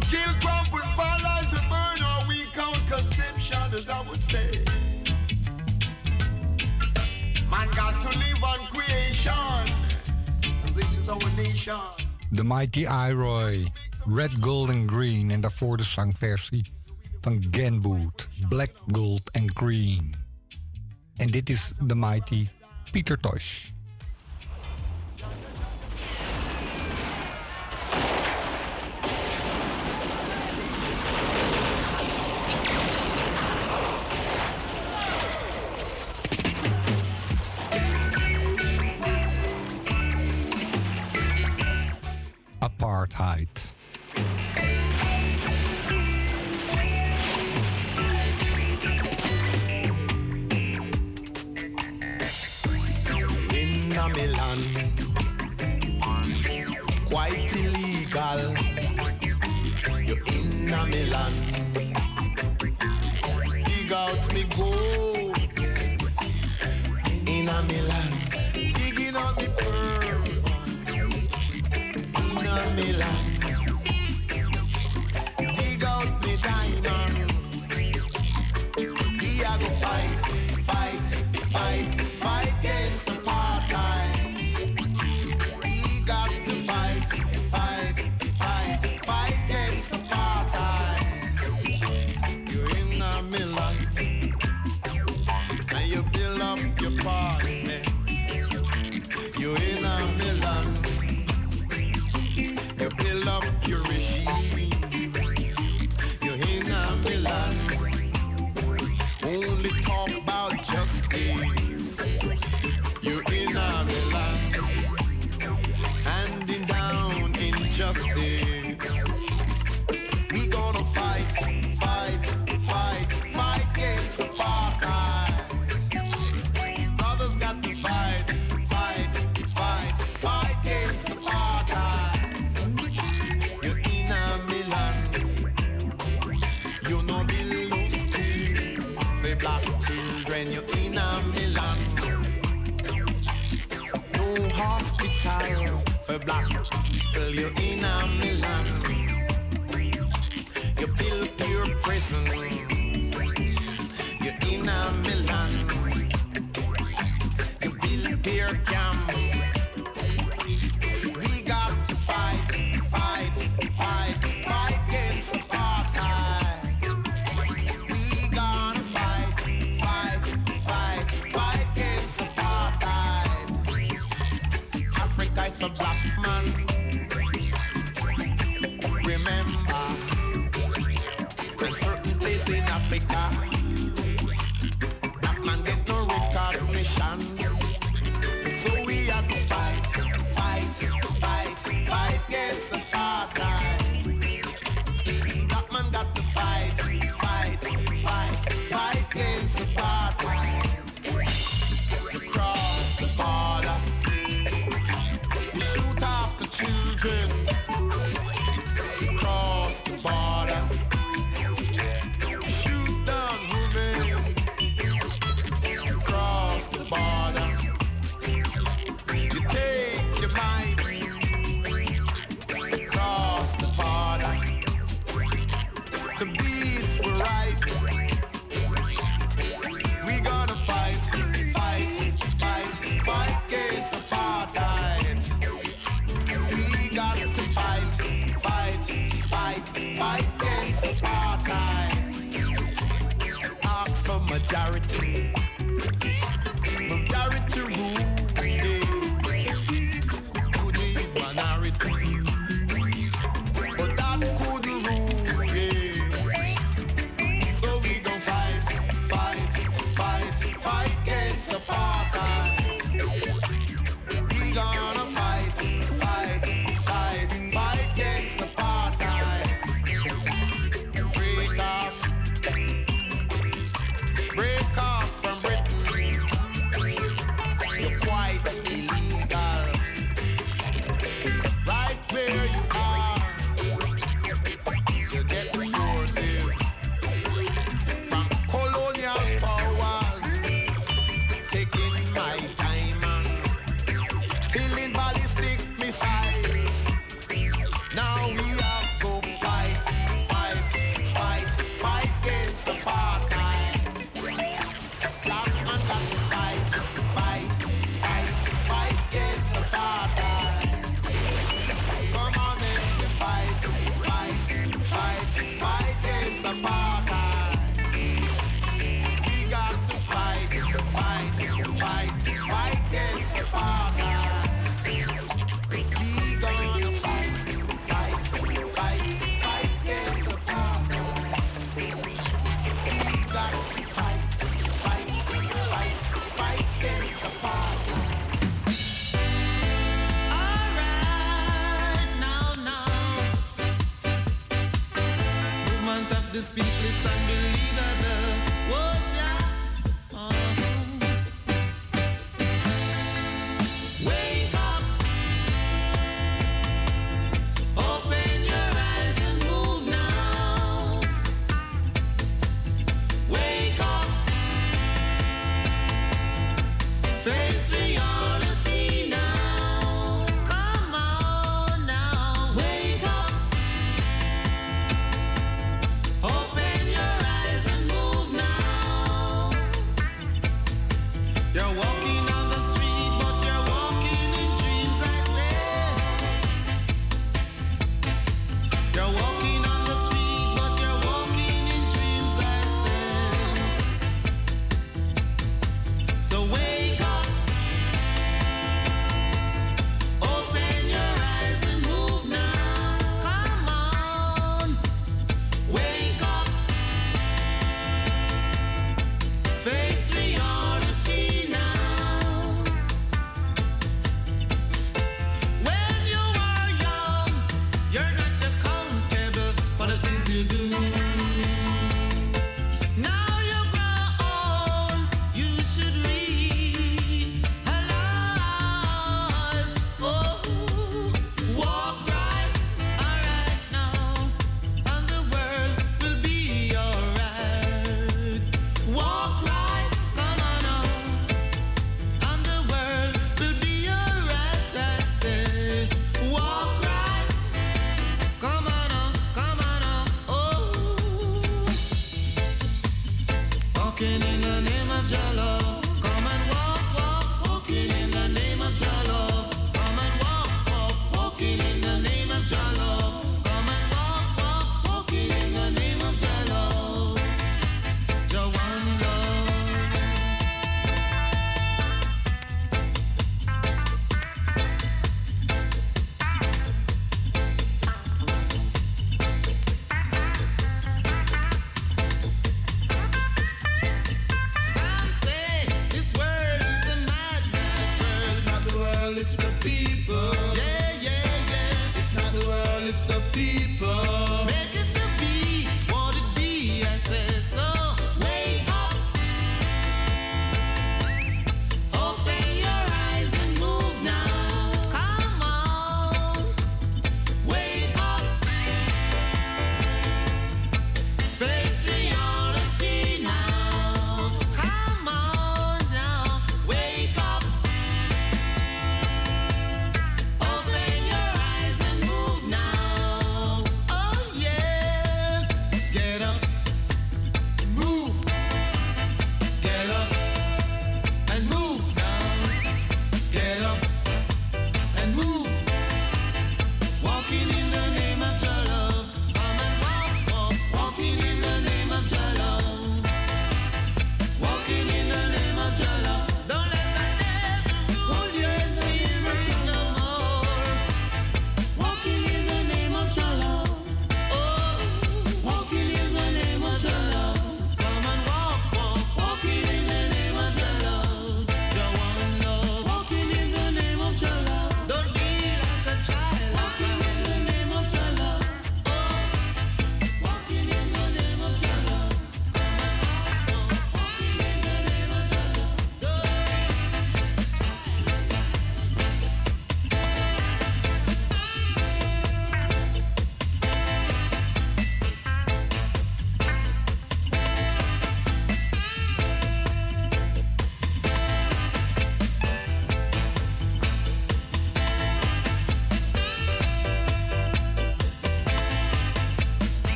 To kill, paralyze, burn conception, as I would say. Man got to live on creation. And this is our nation. The Mighty Iroy, Red, Gold and Green en daarvoor song zangversie van Ken Boothe, Black, Gold and Green. and this is The Mighty Peter Tosh.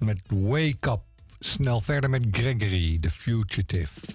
Met Wake Up. Snel verder met Gregory, The Fugitive.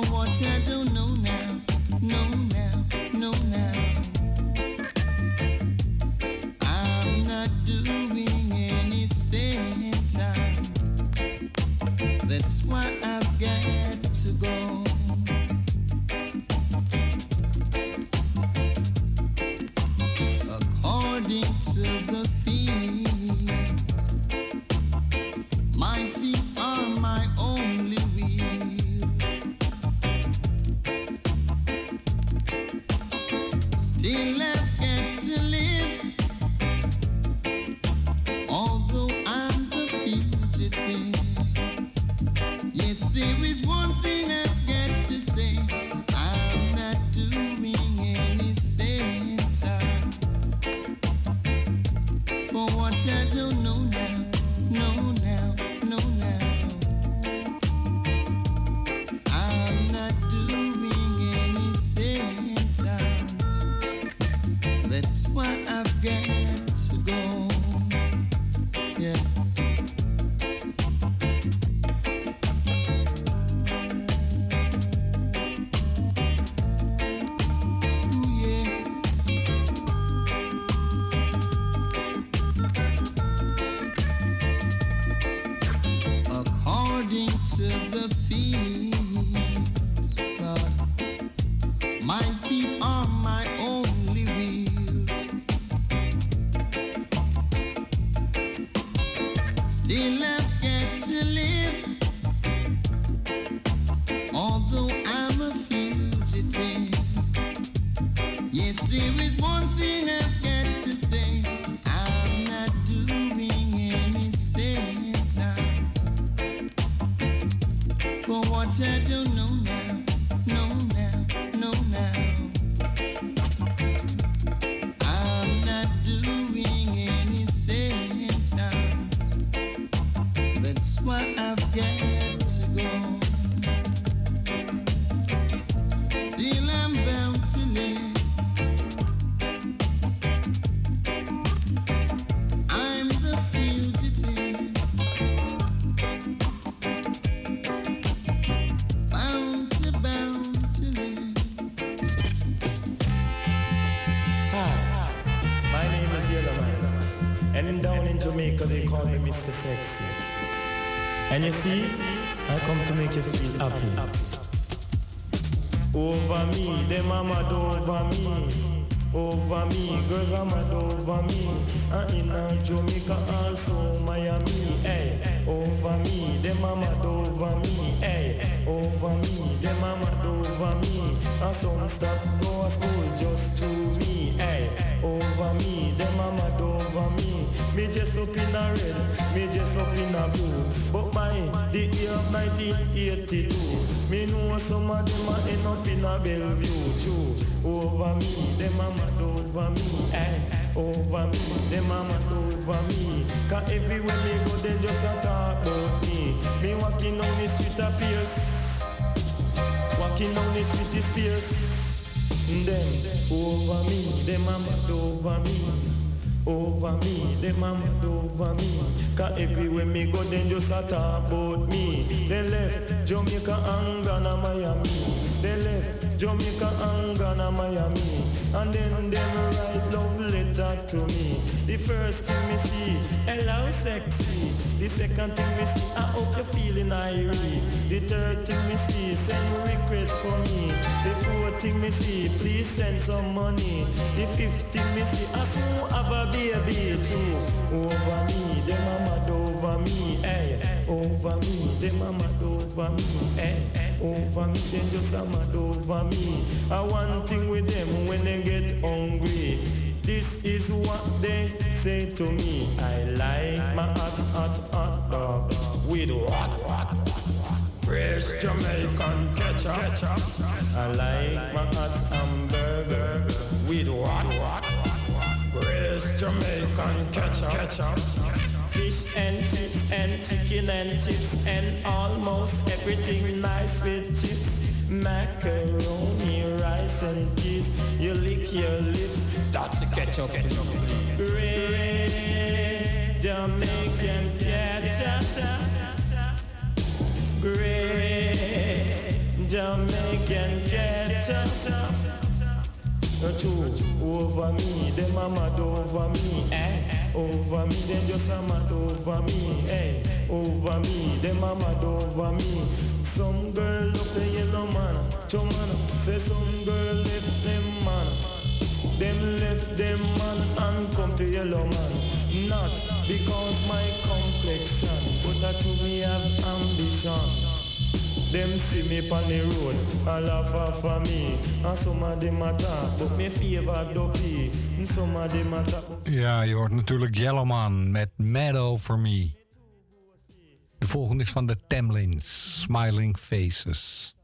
what I don't know now. And you see, I come to make you feel happy. Over me, them a mad over me. Over me, girls are mad over me. And in Jamaica also Miami, hey. Over me, them a mad over me, hey. Over me, them a mad over me. And some stop go to just to me, hey. Over me, them a mad over me. Me just up in red, me just up in a blue. The year of 1982, me know some of them a end up in a Bellevue too. Over me, them a mad over me, eh? Over me, them a mad over me. Cause everywhere me go, they just a talk about me. Me walking down the street of Pierce, walking down the street is Pierce. Them over me, them a mad over me. Over me, them a mad over me. Cause everywhere me go, then just a talk about me. They left Jamaica and Ghana, Miami. They left Jamaica and Ghana, Miami. And then them write love letter to me. The first thing me see, hello sexy. The second thing me see, I hope you're feeling irie. The third thing me see, send request for me. The fourth thing me see, please send some money. The fifth thing me see, I soon have a baby too. Over me, them a mad over me, hey. Over me, them a mad over me, hey. Over me, them just a mad over me. I one thing with them when they get hungry. This is what they say to me. I like my hot, hot, hot dog with what? Fresh Jamaican ketchup. I like my hot hamburger with what? Fresh Jamaican ketchup. Fish and chips and chicken and chips and almost everything nice with chips. Macaroni, rice and cheese. You lick your lips. That's a the ketchup. Red Jamaican theater. Grace, Jamaican theater. True, over me, them a mad over me, eh? Over me, them just a mad over me, eh? Over me, them a mad over me. Some girl love the yellow man, chomana. Say some girl left them man, them left them man and come to yellow man. Not because my complexion, but that you me have ambition. Them see me on the road, a laugh off of me. And some of them a but me favor dopey. And some of them a talk. Ja, je hoort natuurlijk Yellowman met Mad Over Me. De volgende is van de Tamlin, Smiling Faces.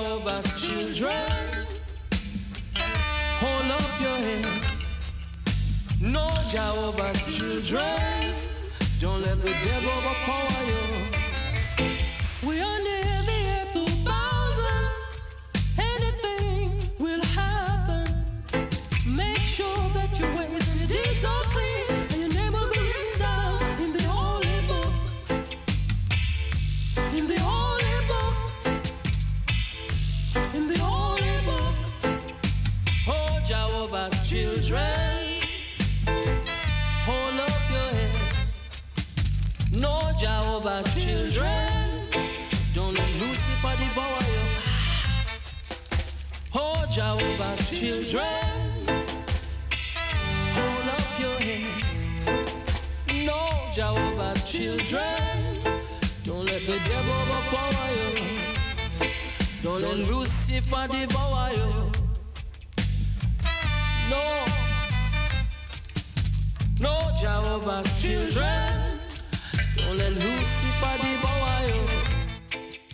Jehovah's children, hold up your heads. No, Jehovah's children, don't let the devil overpower you. Lucifer devour you. Oh, Jehovah's children, hold up your heads. No, Jehovah's children, don't let the devil overpower you. Don't let Lucifer devour you. No, no, Jehovah's children. Don't let Lucifer devour you.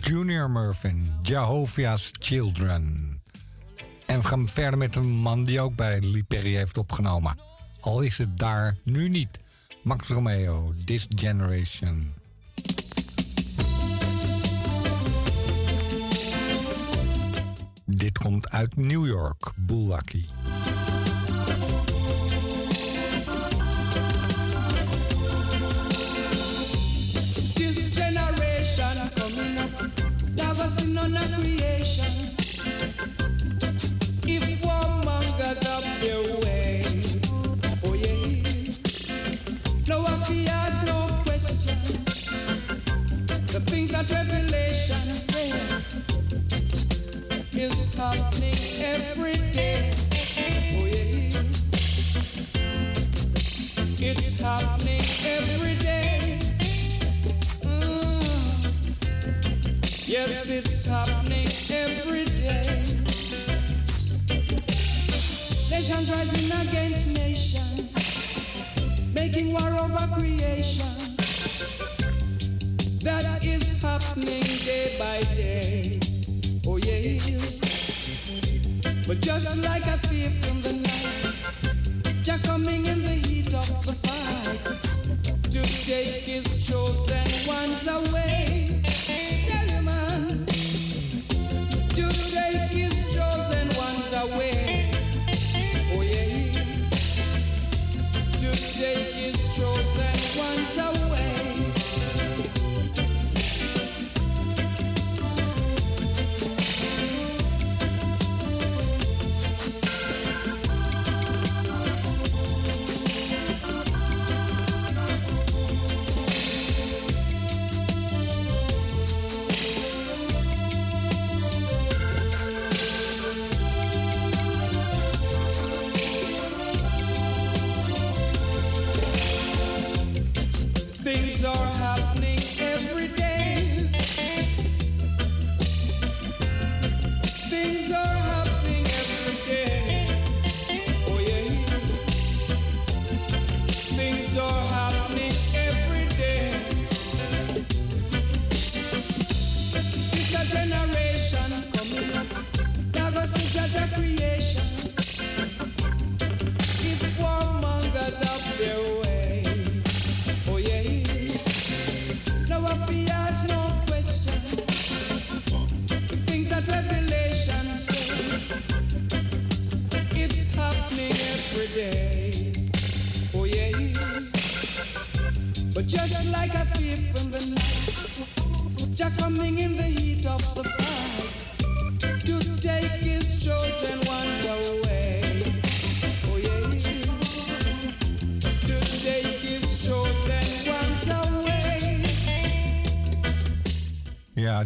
Junior Murphin, Jehovah's Children. En we gaan verder met een man die ook bij Lee Perry heeft opgenomen. Al is het daar nu niet. Max Romeo, This Generation. Dit komt uit New York, Bulaki. Against nations, making war over creation. That is happening day by day. Oh yeah. But just like a thief in the night, Jah coming in the heat of the fight to take his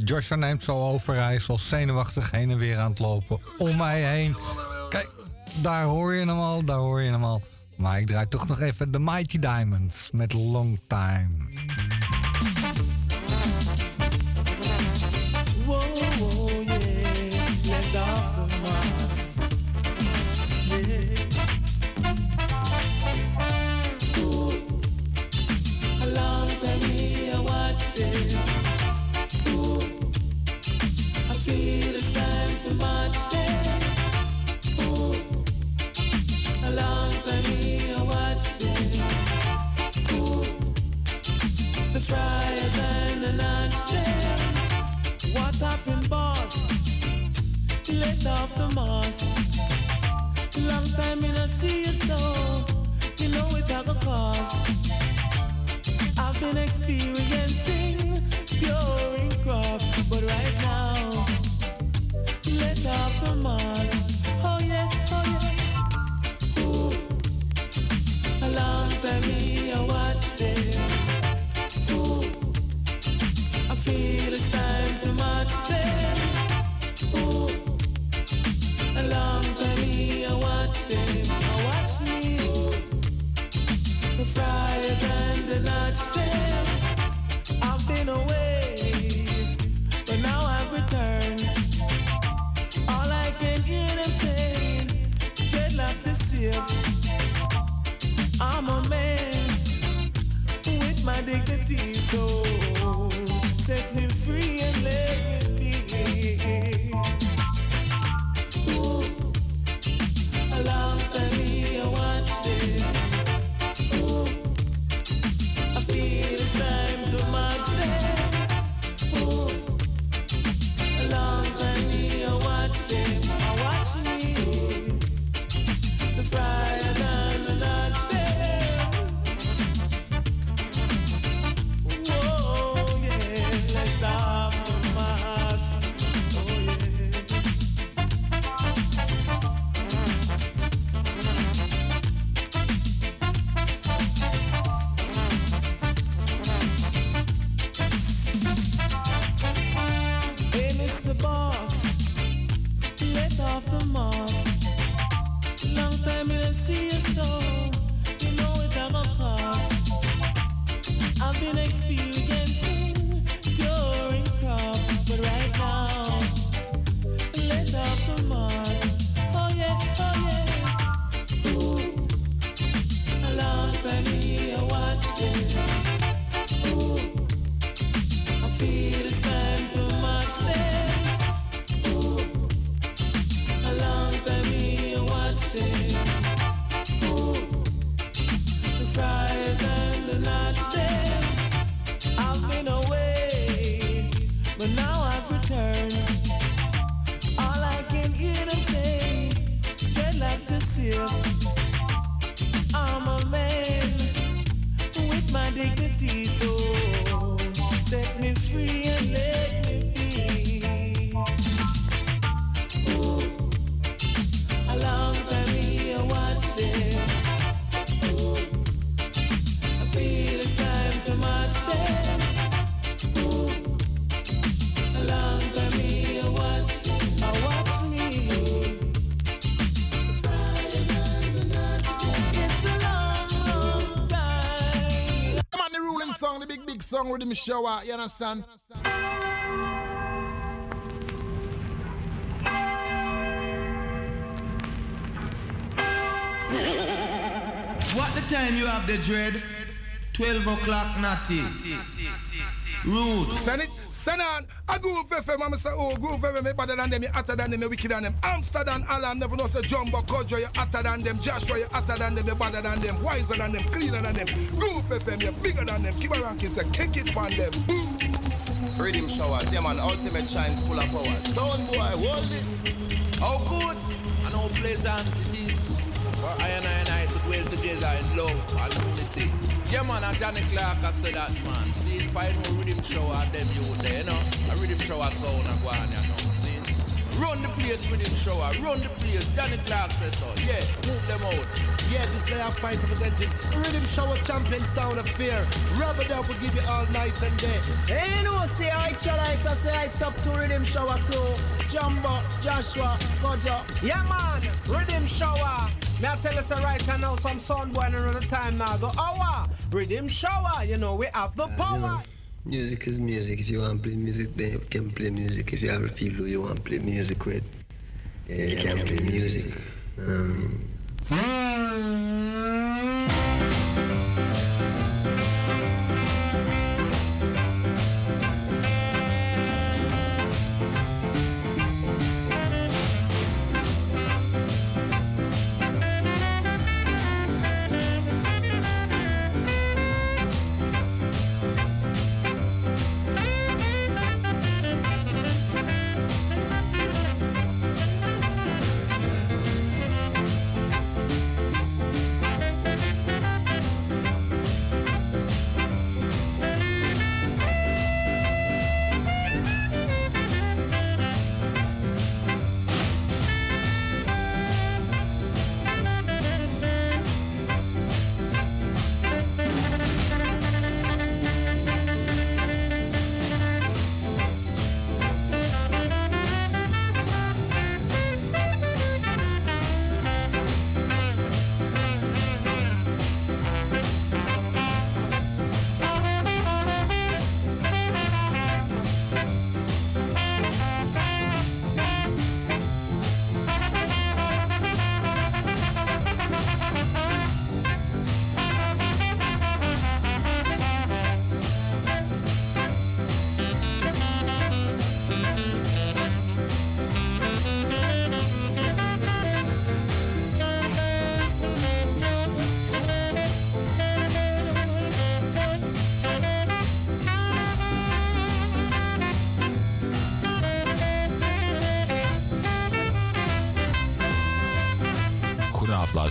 Joshua neemt zo over. Hij zenuwachtig heen en weer aan het lopen. Om mij heen. Kijk, daar hoor je hem al, daar hoor je hem al. Maar ik draai toch nog even de Mighty Diamonds met Long Time. Cost. I've been experiencing pure craft, but right now, let off the mask. Friars and the notch them. I've been away, but now I've returned. All I can hear them saying, dreadlocks is safe. I'm a man with my dignity, so the big, big song with the shower, you understand? What the time you have the dread? 12 o'clock natty. Roots. Send it, send on. A group FM, I'm say, oh, group FM, me better than them, hotter than them, wicked than them. Amsterdam, Alan, never know say Jumbo, Kojo, you hotter than them. Joshua, you hotter than them, you better than them. Wiser than them, cleaner than them. Group FM, you bigger than them. Keep a ranking, say, kick it on them. Boom. Riddim showers, yeah man, ultimate shines full of power. Sound boy, hold this. How good and how pleasant it is for I and I and I to dwell together in love and unity. Yeah man, and Johnny Clarke I said that man. See if I know riddim shower them you there, eh, you know. A riddim shower sound and go on, you know. See? Run the place with him shower. Run the place. Johnny Clarke says so. Yeah, move them out. Yeah, this day half pint representing Riddim Shower Champion Sound of Fear. Rubber Dub will give you all night and day. Hey, you know, say I lights, I say it's up to Riddim Shower crew. Jumbo, Joshua, Kojo. Yeah, man. Riddim Shower. Now uh. tell us right now some sound boy another time now. The hour. Riddim Shower. Uh. You know, we have the power. Music is music. If you want to play music, then you can play music. If you have a feel you want to play music with, yeah, you can play music. Um,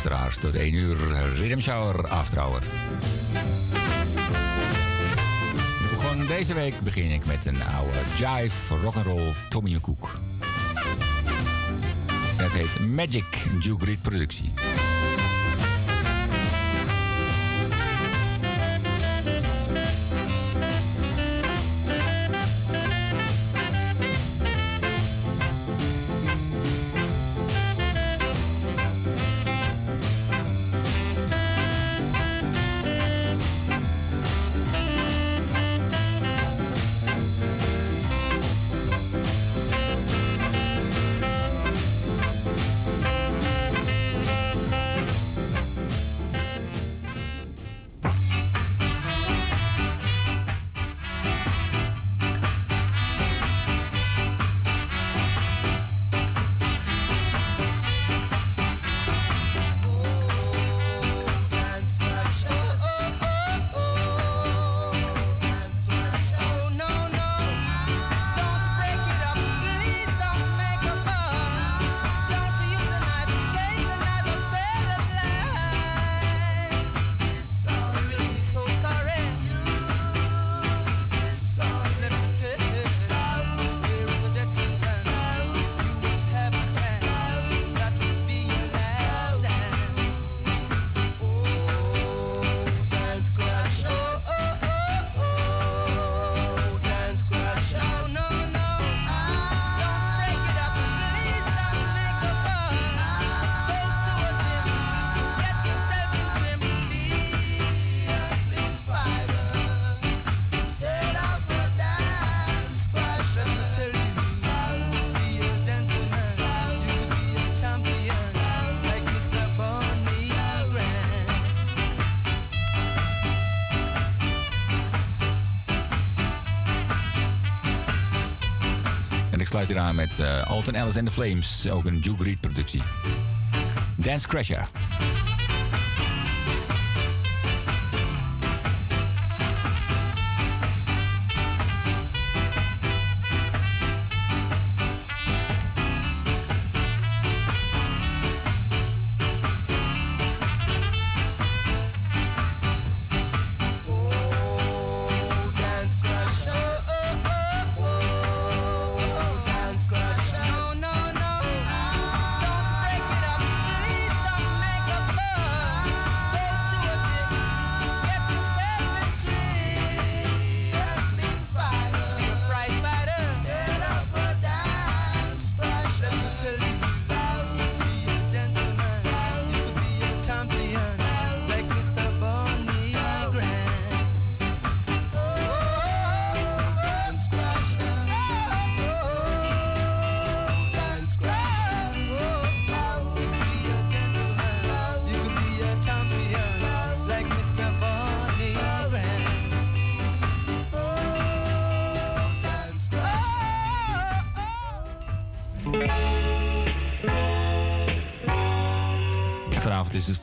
luisteraars, tot 1 uur Rhythm Shower begonnen deze week begin ik met een oude jive rock'n'roll Tommy Cook. Het heet Magic, Reed productie. Met eh, Alton Ellis and the Flames, ook een Duke Reed productie. Dance Crasher.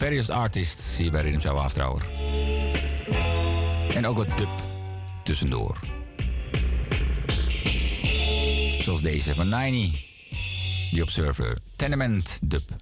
Various Artists hier bij Rhythm After Hour. En ook wat dub tussendoor. Zoals deze van Niney. The Observer. Tenement dub.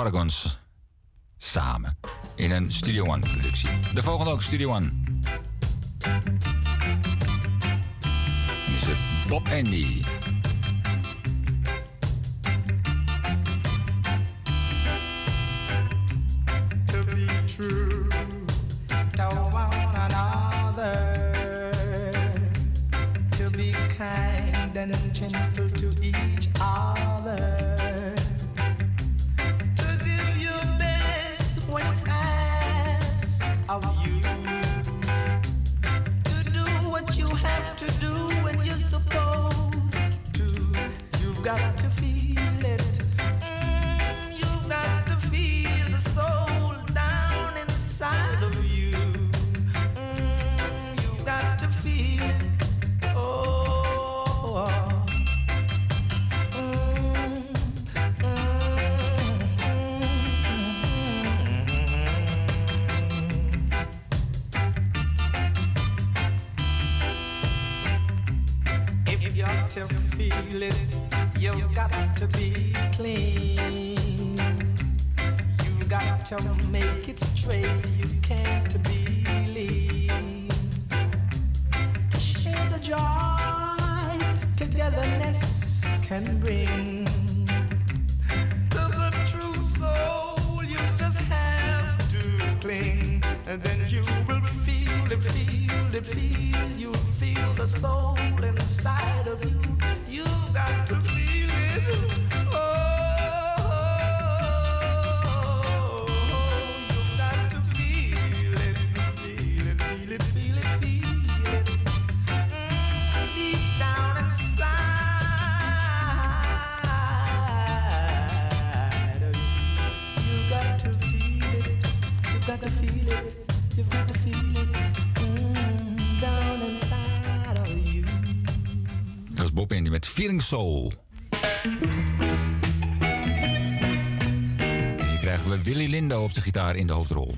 Paragons samen in een Studio One productie. De volgende ook Studio One. Is het Bob Andy. Make it straight. You can't be. To share the joys togetherness can bring. To the true soul, you just have to cling, and then you will feel it, feel it, feel. You'll feel the soul inside of you. You've got to feel it. Feeling Soul. Hier krijgen we Willy Lindo op zijn gitaar in de hoofdrol.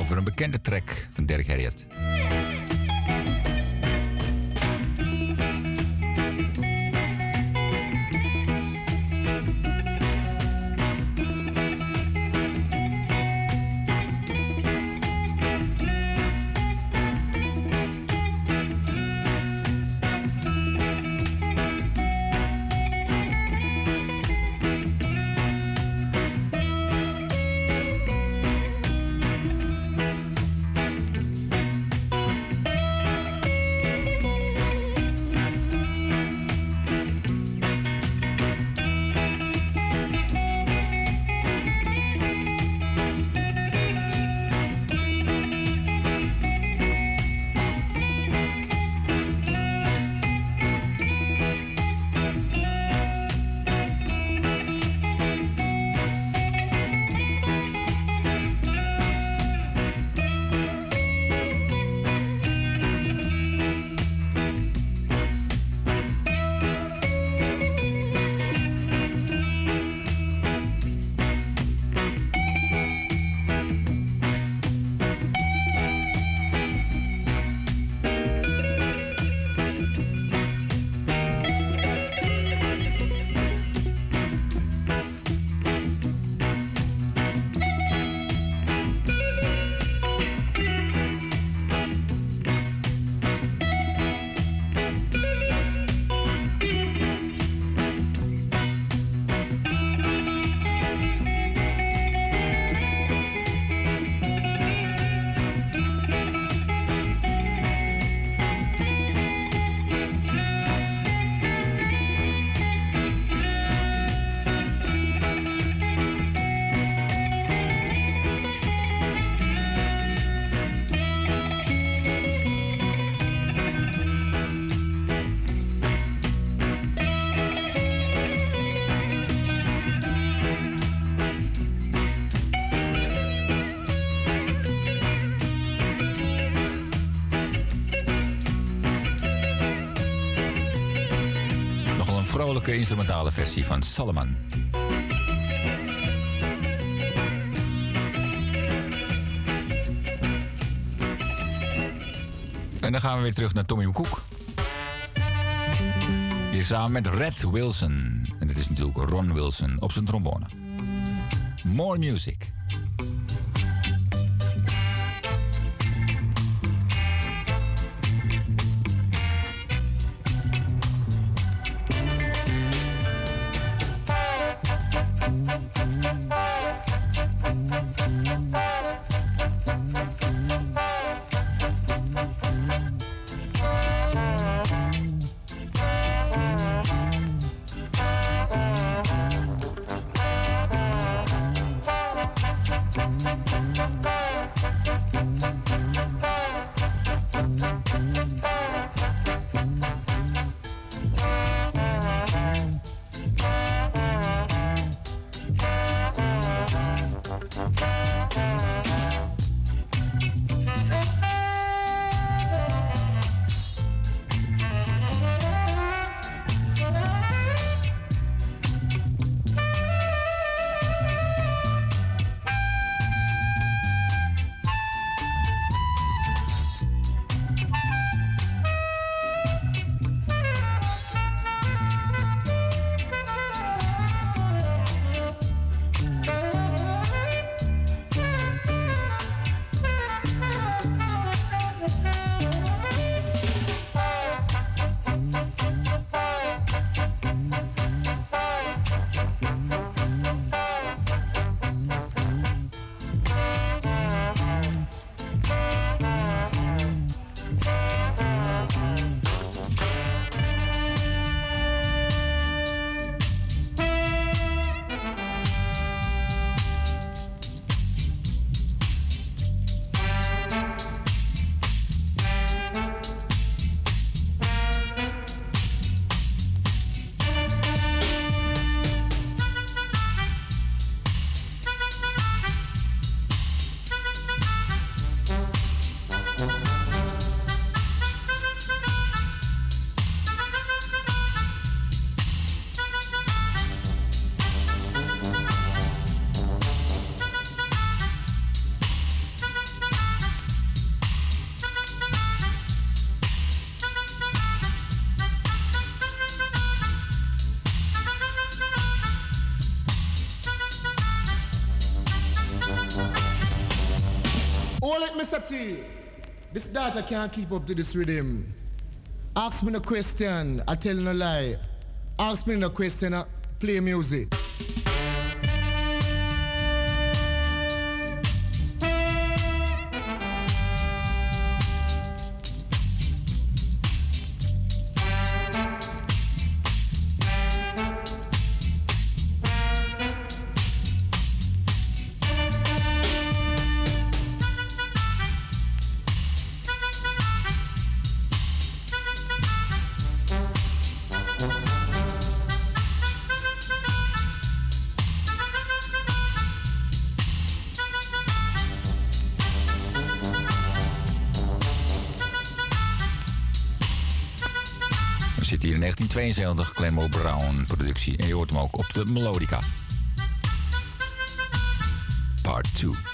Over een bekende track van Dirk Harriet. Instrumentale versie van Salomon. En dan gaan we weer terug naar Tommy McCook. Hier samen met Red Wilson. En dit is natuurlijk Ron Wilson op zijn trombone. More music. Data can't keep up to this rhythm. Ask me no question, I tell no lie. Ask me no question, I play music. 1972, Clemo Brown productie. En je hoort hem ook op de melodica. Part 2.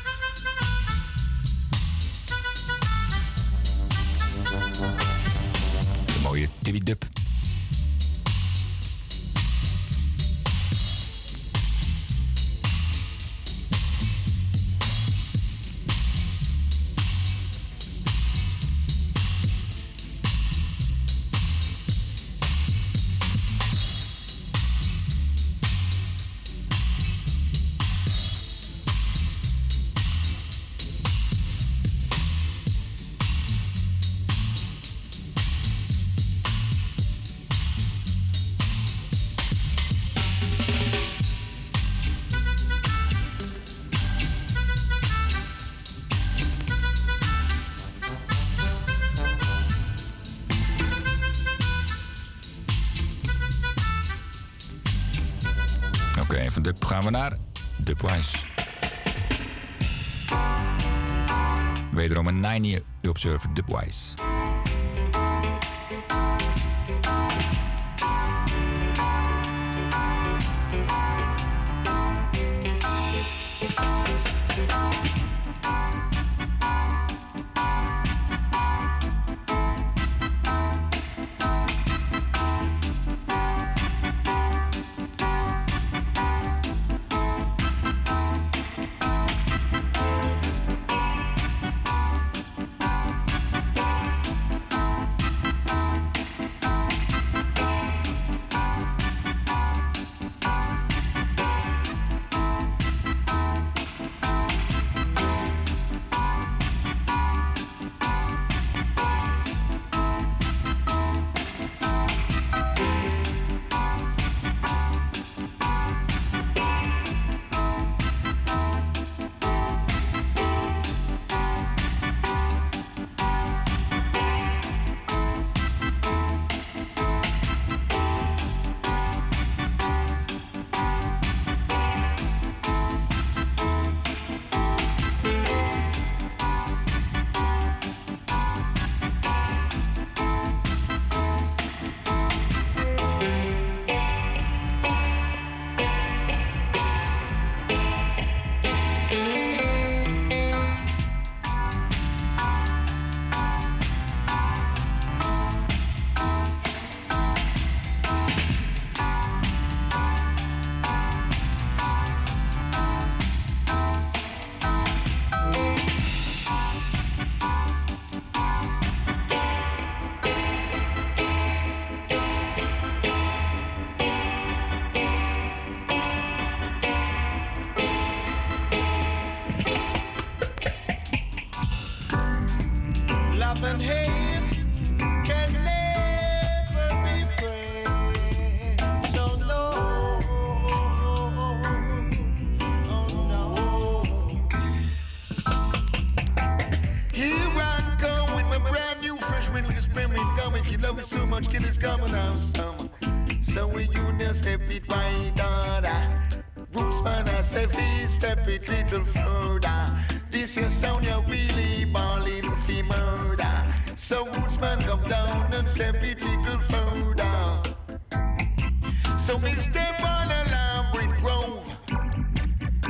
So me step on a Lambert Grove.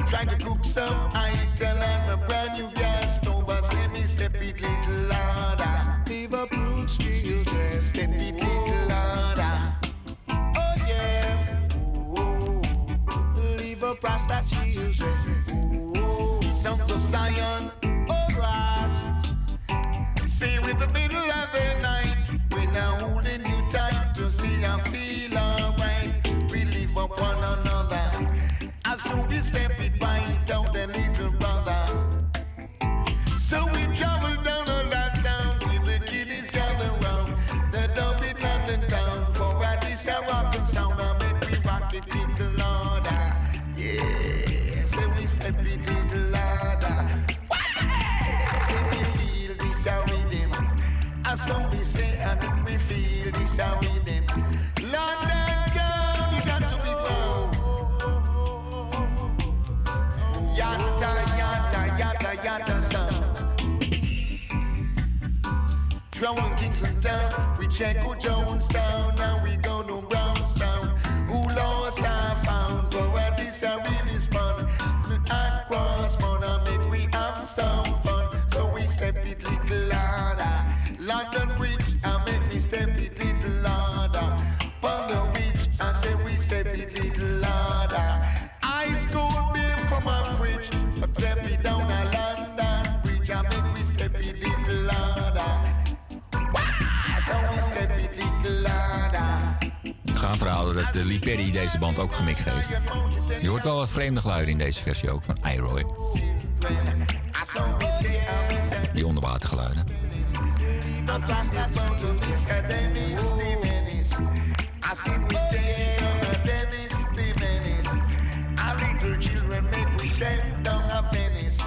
Trying to cook some ital on my brand new gas stove. I say me step it little louder. leave a brooch children. Step it little louder. Oh yeah, leave a Rasta children. Sons of Zion. Alright. See with the middle of the night. We now holding you tight to see I feel one another. As soon we step it right down the little brother. So we travel down a lot down, see the kiddies gather round. The dub it London town for a this a rockin' sound. I make we rock it little louder. Yeah, so we step it little louder. Say we feel this rhythm. As some we say, and we feel this a rhythm. Drowning Kingston town, we check Jonestown, now we go to Brownstown. Who lost dat uh, Lee Perry deze band ook gemixt heeft. Je hoort wel wat vreemde geluiden in deze versie ook van I-Roy. Die onderwatergeluiden. I'm just not going to miss a Dennis the Menace. I see we take a Dennis the Menace. Our little children make we step down a Venice.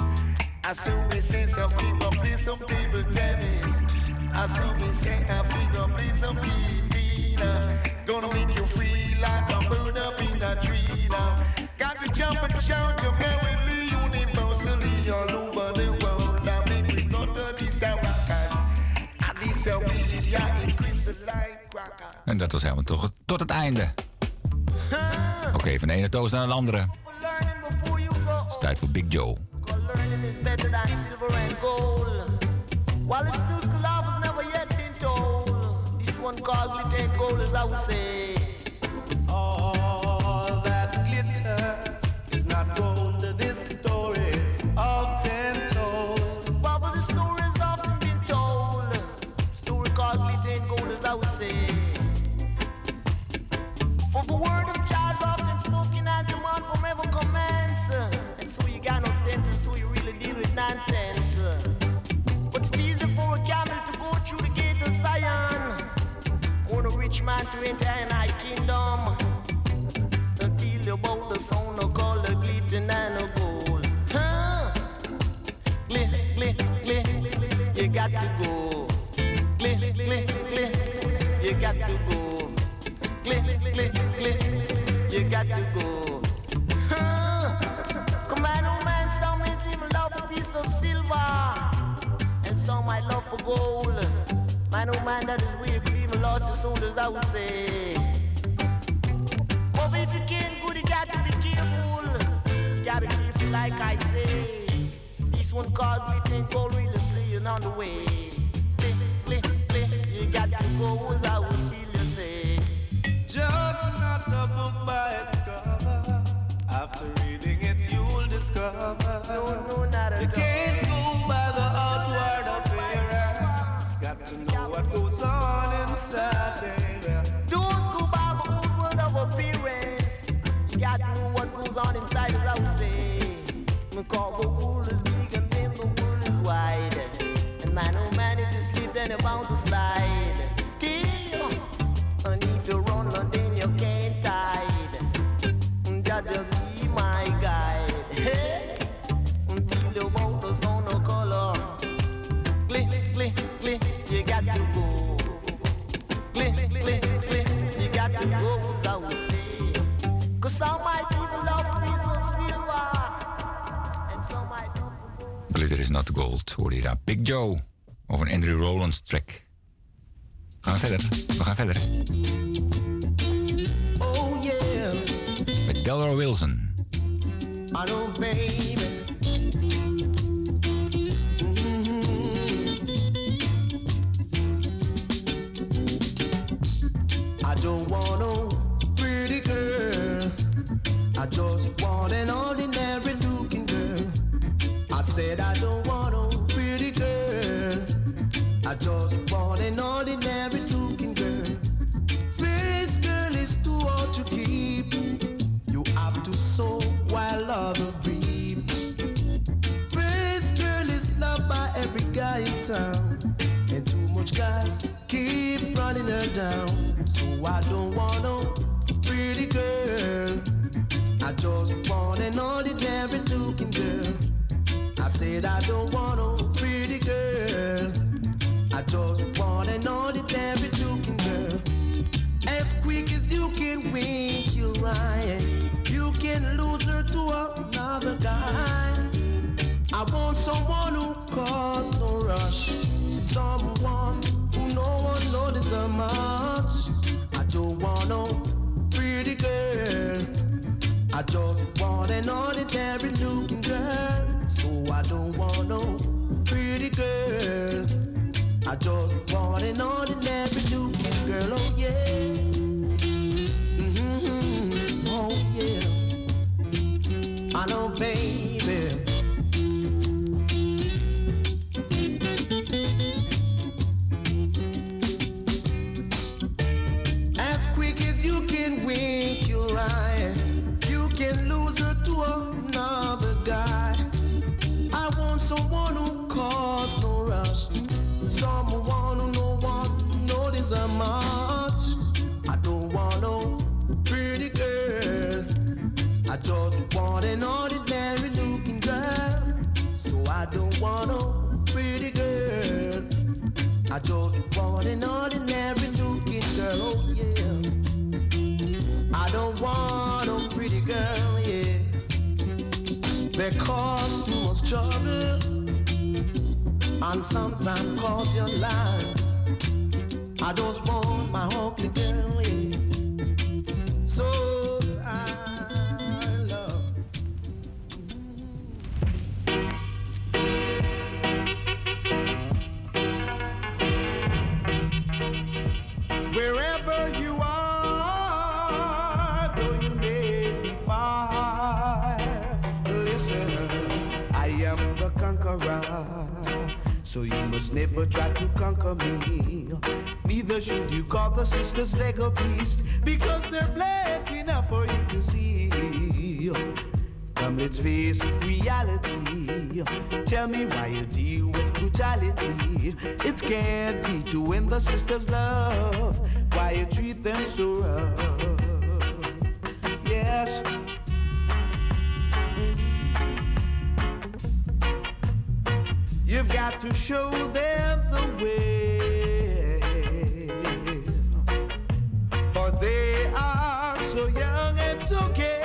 I see we say so we go play some table tennis. I see we say I we go play some Tina. Gonna make you free like a bird up in a tree now. Got to jump and shout your merrily universally all over the world. Now make we go to this Rockers. And this a weed, yeah, it crystal like cracker. En dat was helemaal toch tot het einde. Oké, van de ene toast naar de andere. Het is tijd voor Big Joe. Learning is better than silver and gold. While this musical love has never yet been told, this one called glitter and gold, as I would say. A rich man to enter an high kingdom. Until you bow the sound of color, glitter and a gold. Huh? Glit, glit, glit, you got to go. Glit, glit, glit, you got to go. Glit, glit, glit, you got to go. Huh? Come oh man, some even love a piece of silver. And some might love for gold. Man, oh man, that is could even lost your soul, as I would say. But if you can't good, you got to be careful. You gotta be careful, like I say. This one called glitter and gold really playing on the way. Play, play, play. You got to go, as I would feel you say. Judge not a book by its cover. After reading it, you'll discover. No, no, not at all. Because the world is big and then the world is wide. And man, oh man, if you slip to slide. Kill uh, you. Not gold, hoorde je daar. Big Joe, of een Andrew Rollins track. We gaan verder, we gaan verder. Oh yeah, Met Delroy Wilson. I know baby. Mhm. I don't want no pretty girl. I just want an ordinary said I don't want no pretty girl. I just want an ordinary looking girl. This girl is too hard to keep. You have to sow while other reap. This girl is loved by every guy in town. And too much guys keep running her down. So I don't want no pretty girl. I just want an ordinary said I don't want no pretty girl. I just want an ordinary looking girl. As quick as you can wink your eye, you can lose her to another guy. I want someone who cause no rush, someone who no one notices much. I don't want no pretty girl. I just want an ordinary looking girl. So I don't want no pretty girl. I just want an ordinary looking girl. Oh yeah. Mhm. Oh yeah. I know, baby. Who no one her much. I don't want no pretty girl. I just want an ordinary looking girl. So I don't want no pretty girl. I just want an ordinary looking girl, oh yeah. I don't want no pretty girl, yeah. Because too much trouble and sometimes cause your life. I just want my ugly girl. So So you must never try to conquer me. Neither should you call the sisters leg beast, because they're black enough for you to see. Come, let's face reality. Tell me why you deal with brutality. It can't be to win the sisters' love. Why you treat them so rough? Yes. You've got to show them the way. For they are so young and so careless.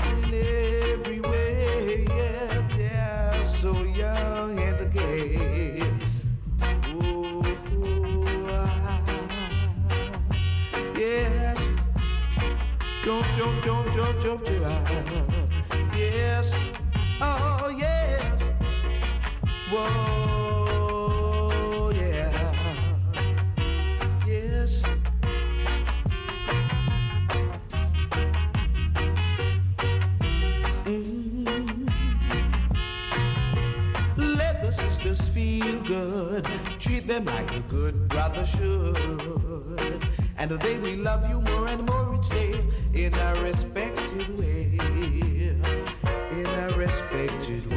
In every way, yeah, they're so young and gay. Ooh, ah, yes. Don't, don't, don't, don't, don't, don't, Yes. Oh, yes. Whoa, yeah. Yes. Mm. Let the sisters feel good. Treat them like a good brother should. And they will love you more and more each day in a respected way. In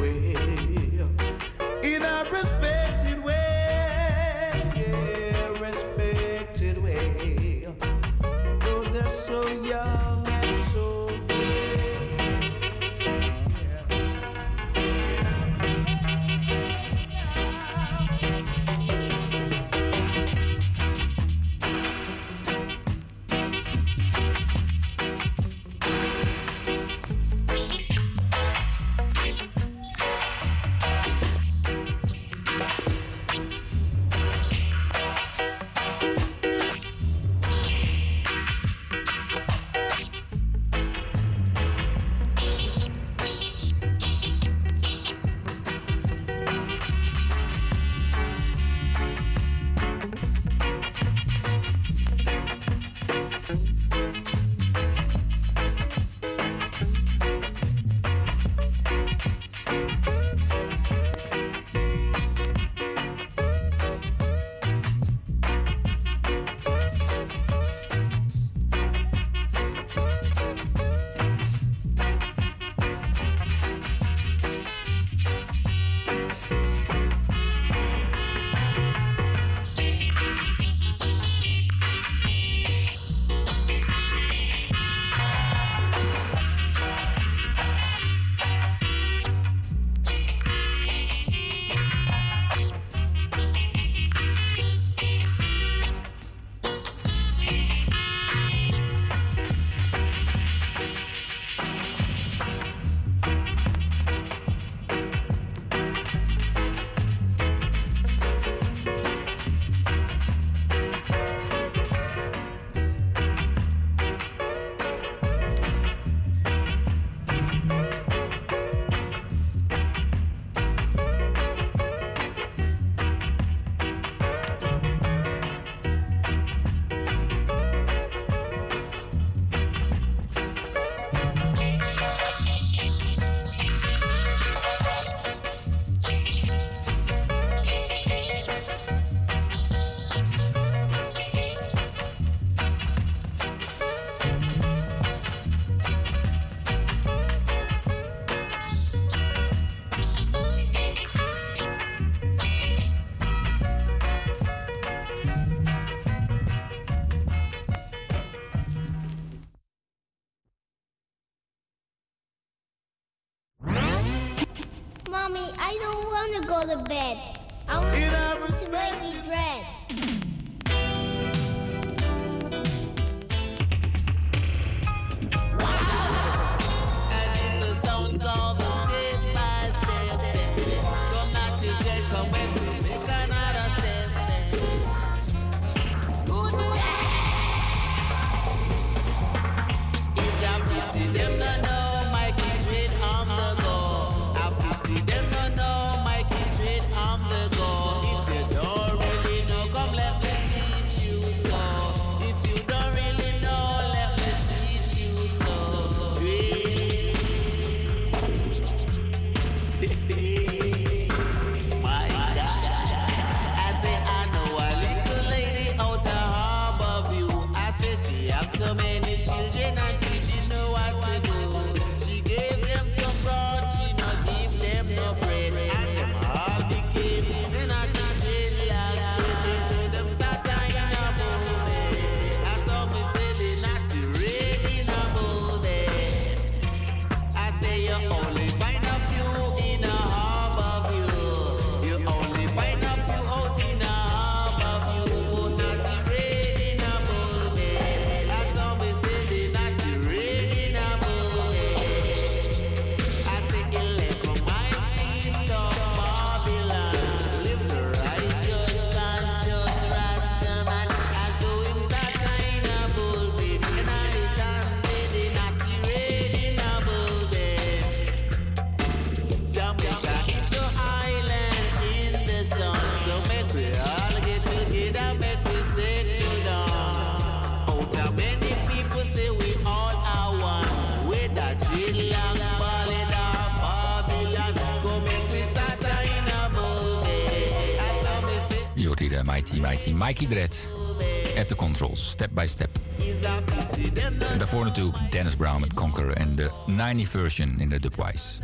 bed. Dennis Brown met Conquer en de 90 version in de Dubwise.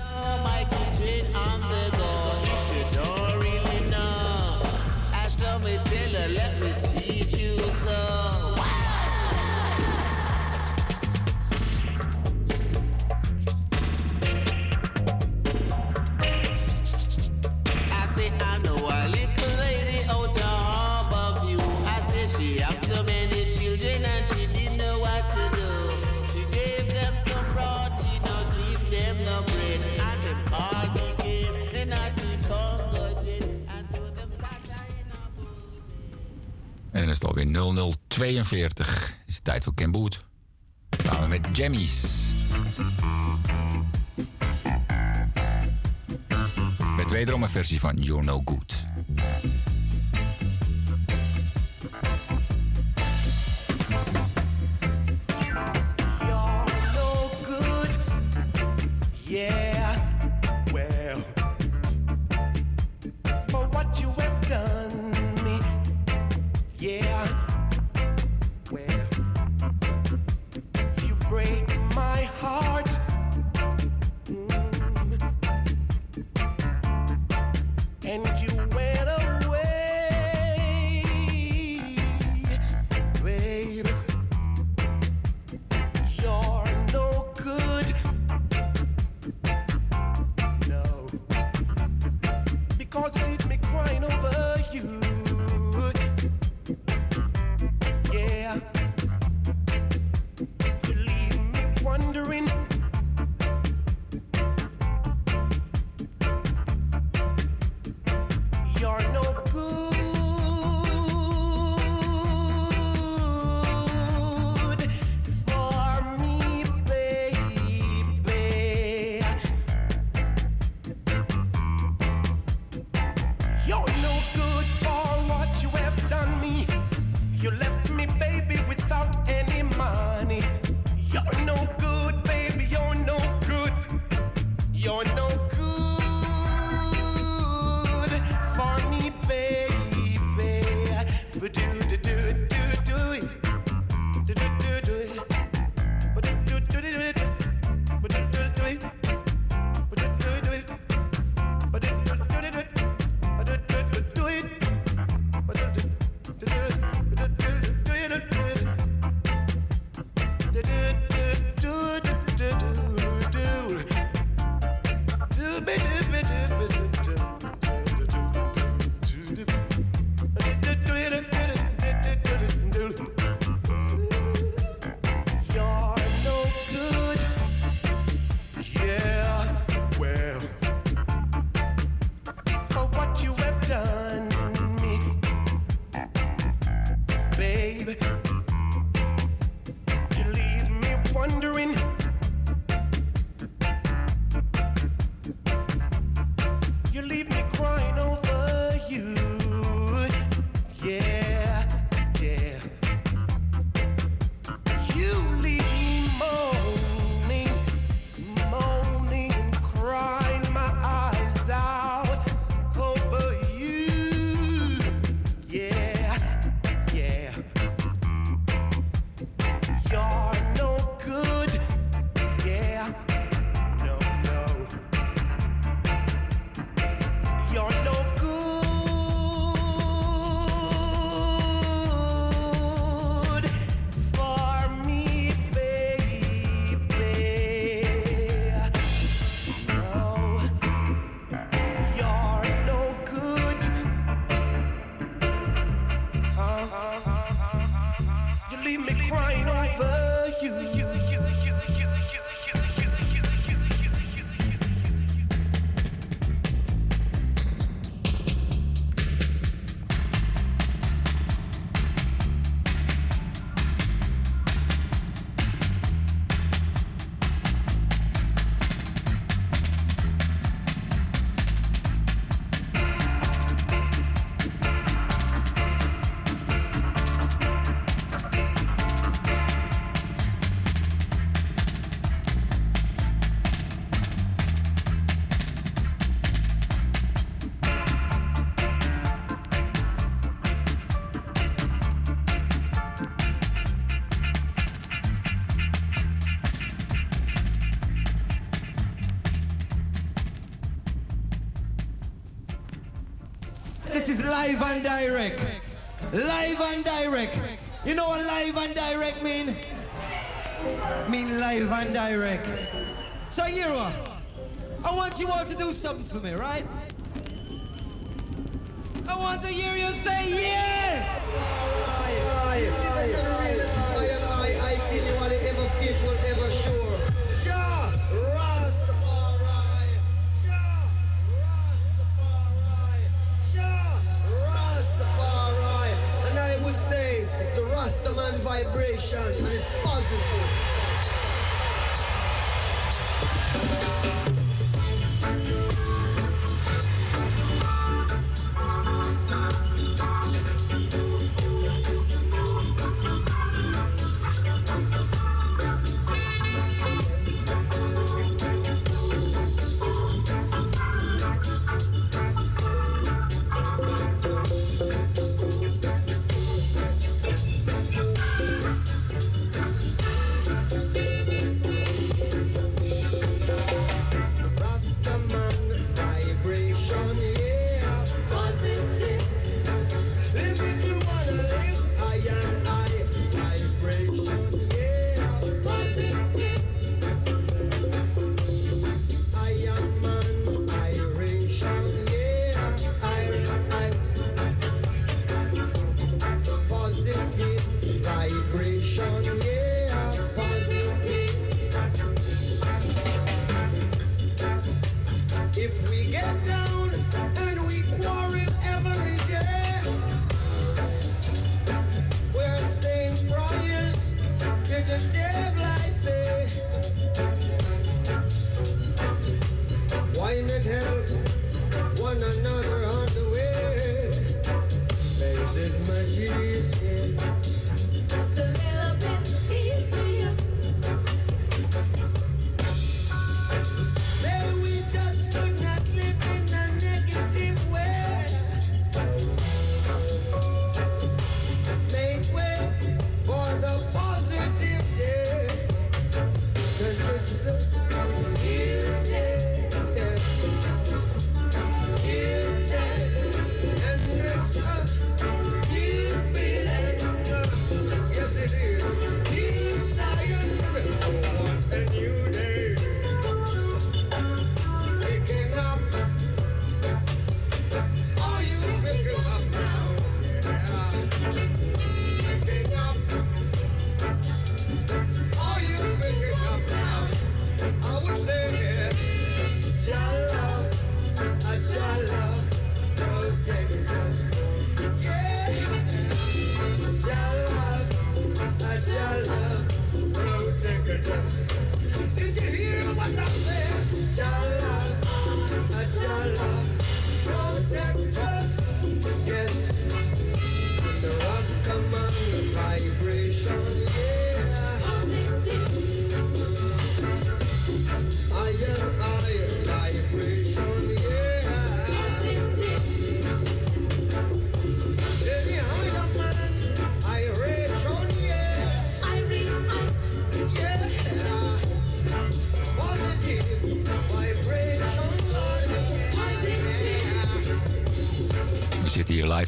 van You're No Good. live and direct. Live and direct. You know what live and direct mean? Mean live and direct. So, here I want you all to do something for me, right?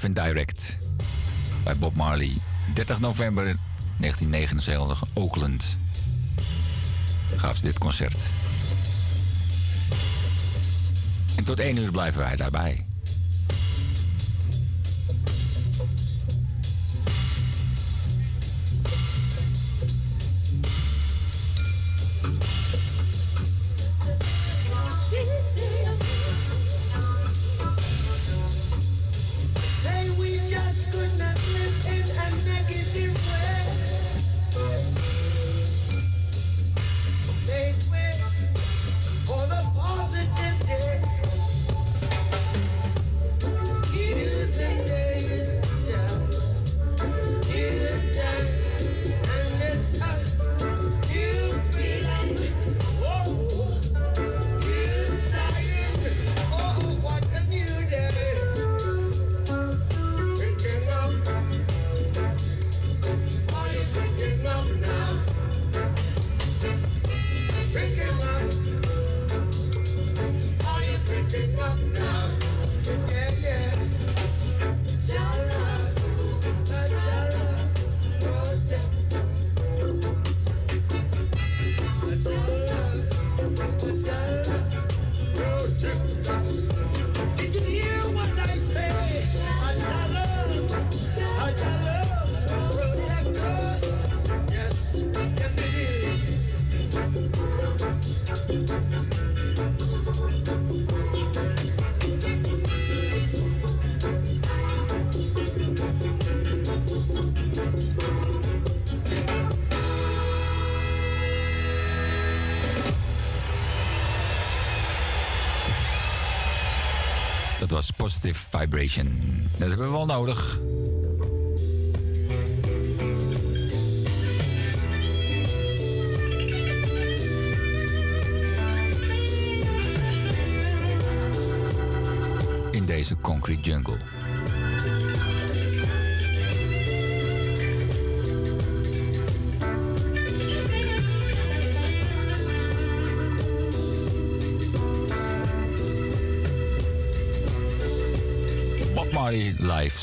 En Direct bij Bob Marley. 30 november 1979, Oakland. Gaf ze dit concert. En tot 1 uur blijven wij daarbij.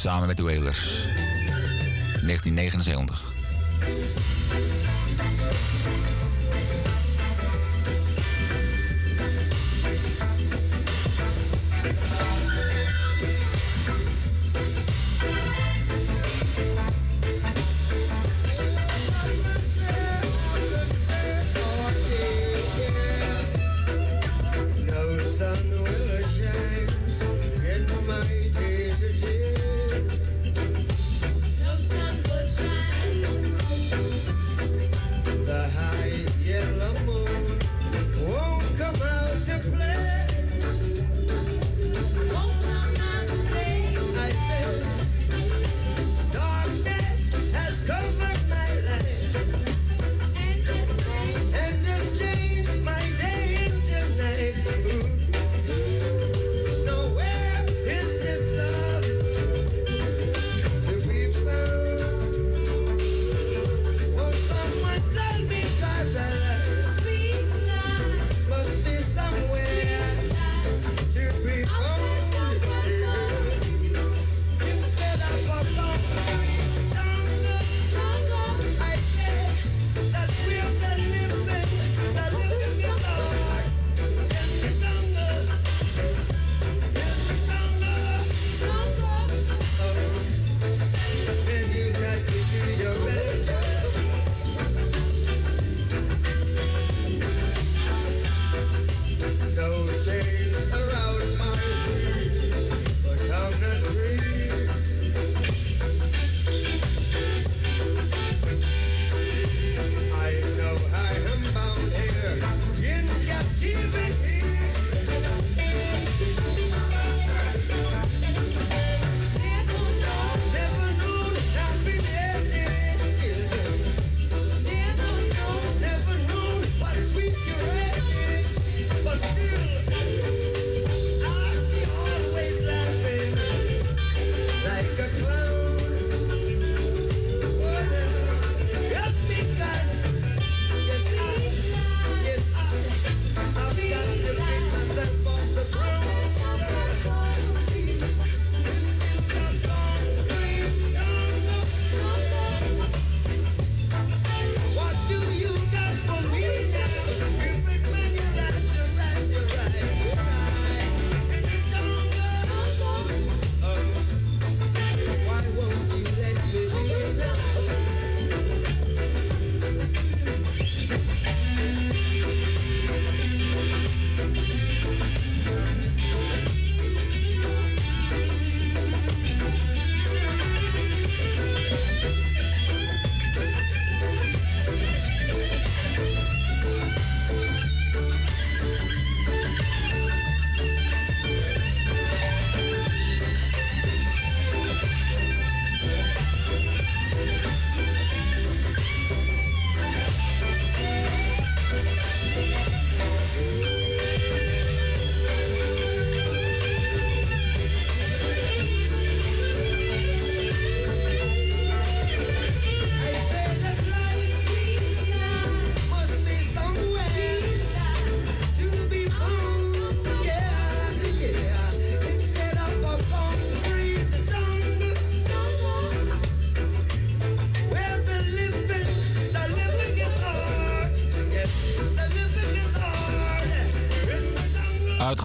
Samen met de Wailers. 1979.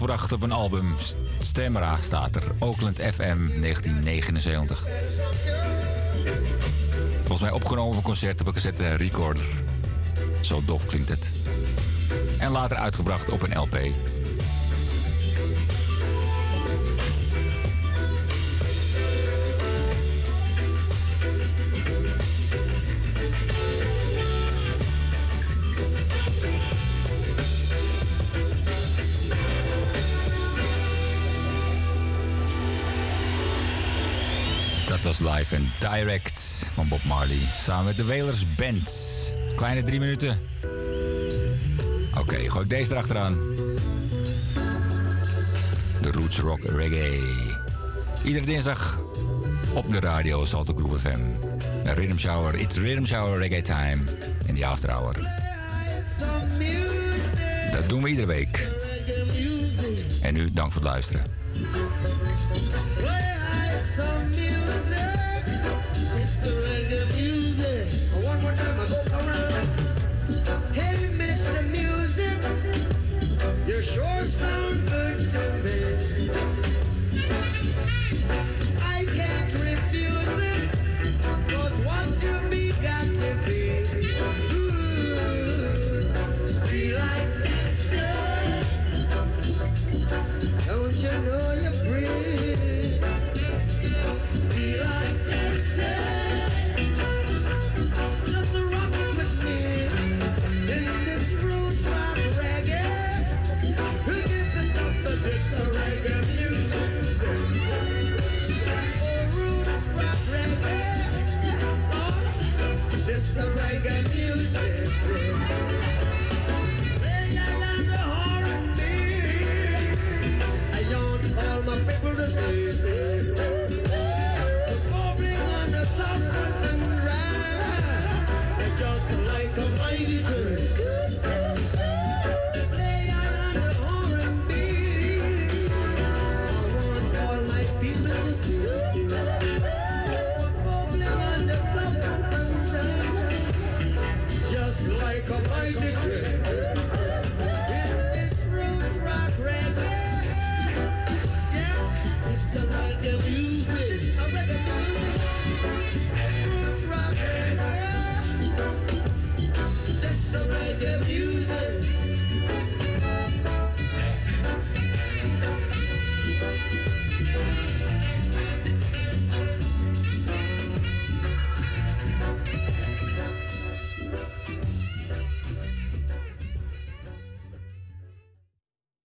uitgebracht op een album. Stemra staat er. Oakland FM 1979. Volgens mij opgenomen voor een concert op een cassette recorder. Zo dof klinkt het. En later uitgebracht op een LP. Live en direct van Bob Marley. Samen met de Wailers Band. Kleine drie minuten. Oké, gooi ik deze erachteraan. De Roots Rock Reggae. Iedere dinsdag op de radio Salto Groove FM. De Rhythm Shower, it's Rhythm Shower Reggae Time in the After. Dat doen we iedere week. En nu dank voor het luisteren.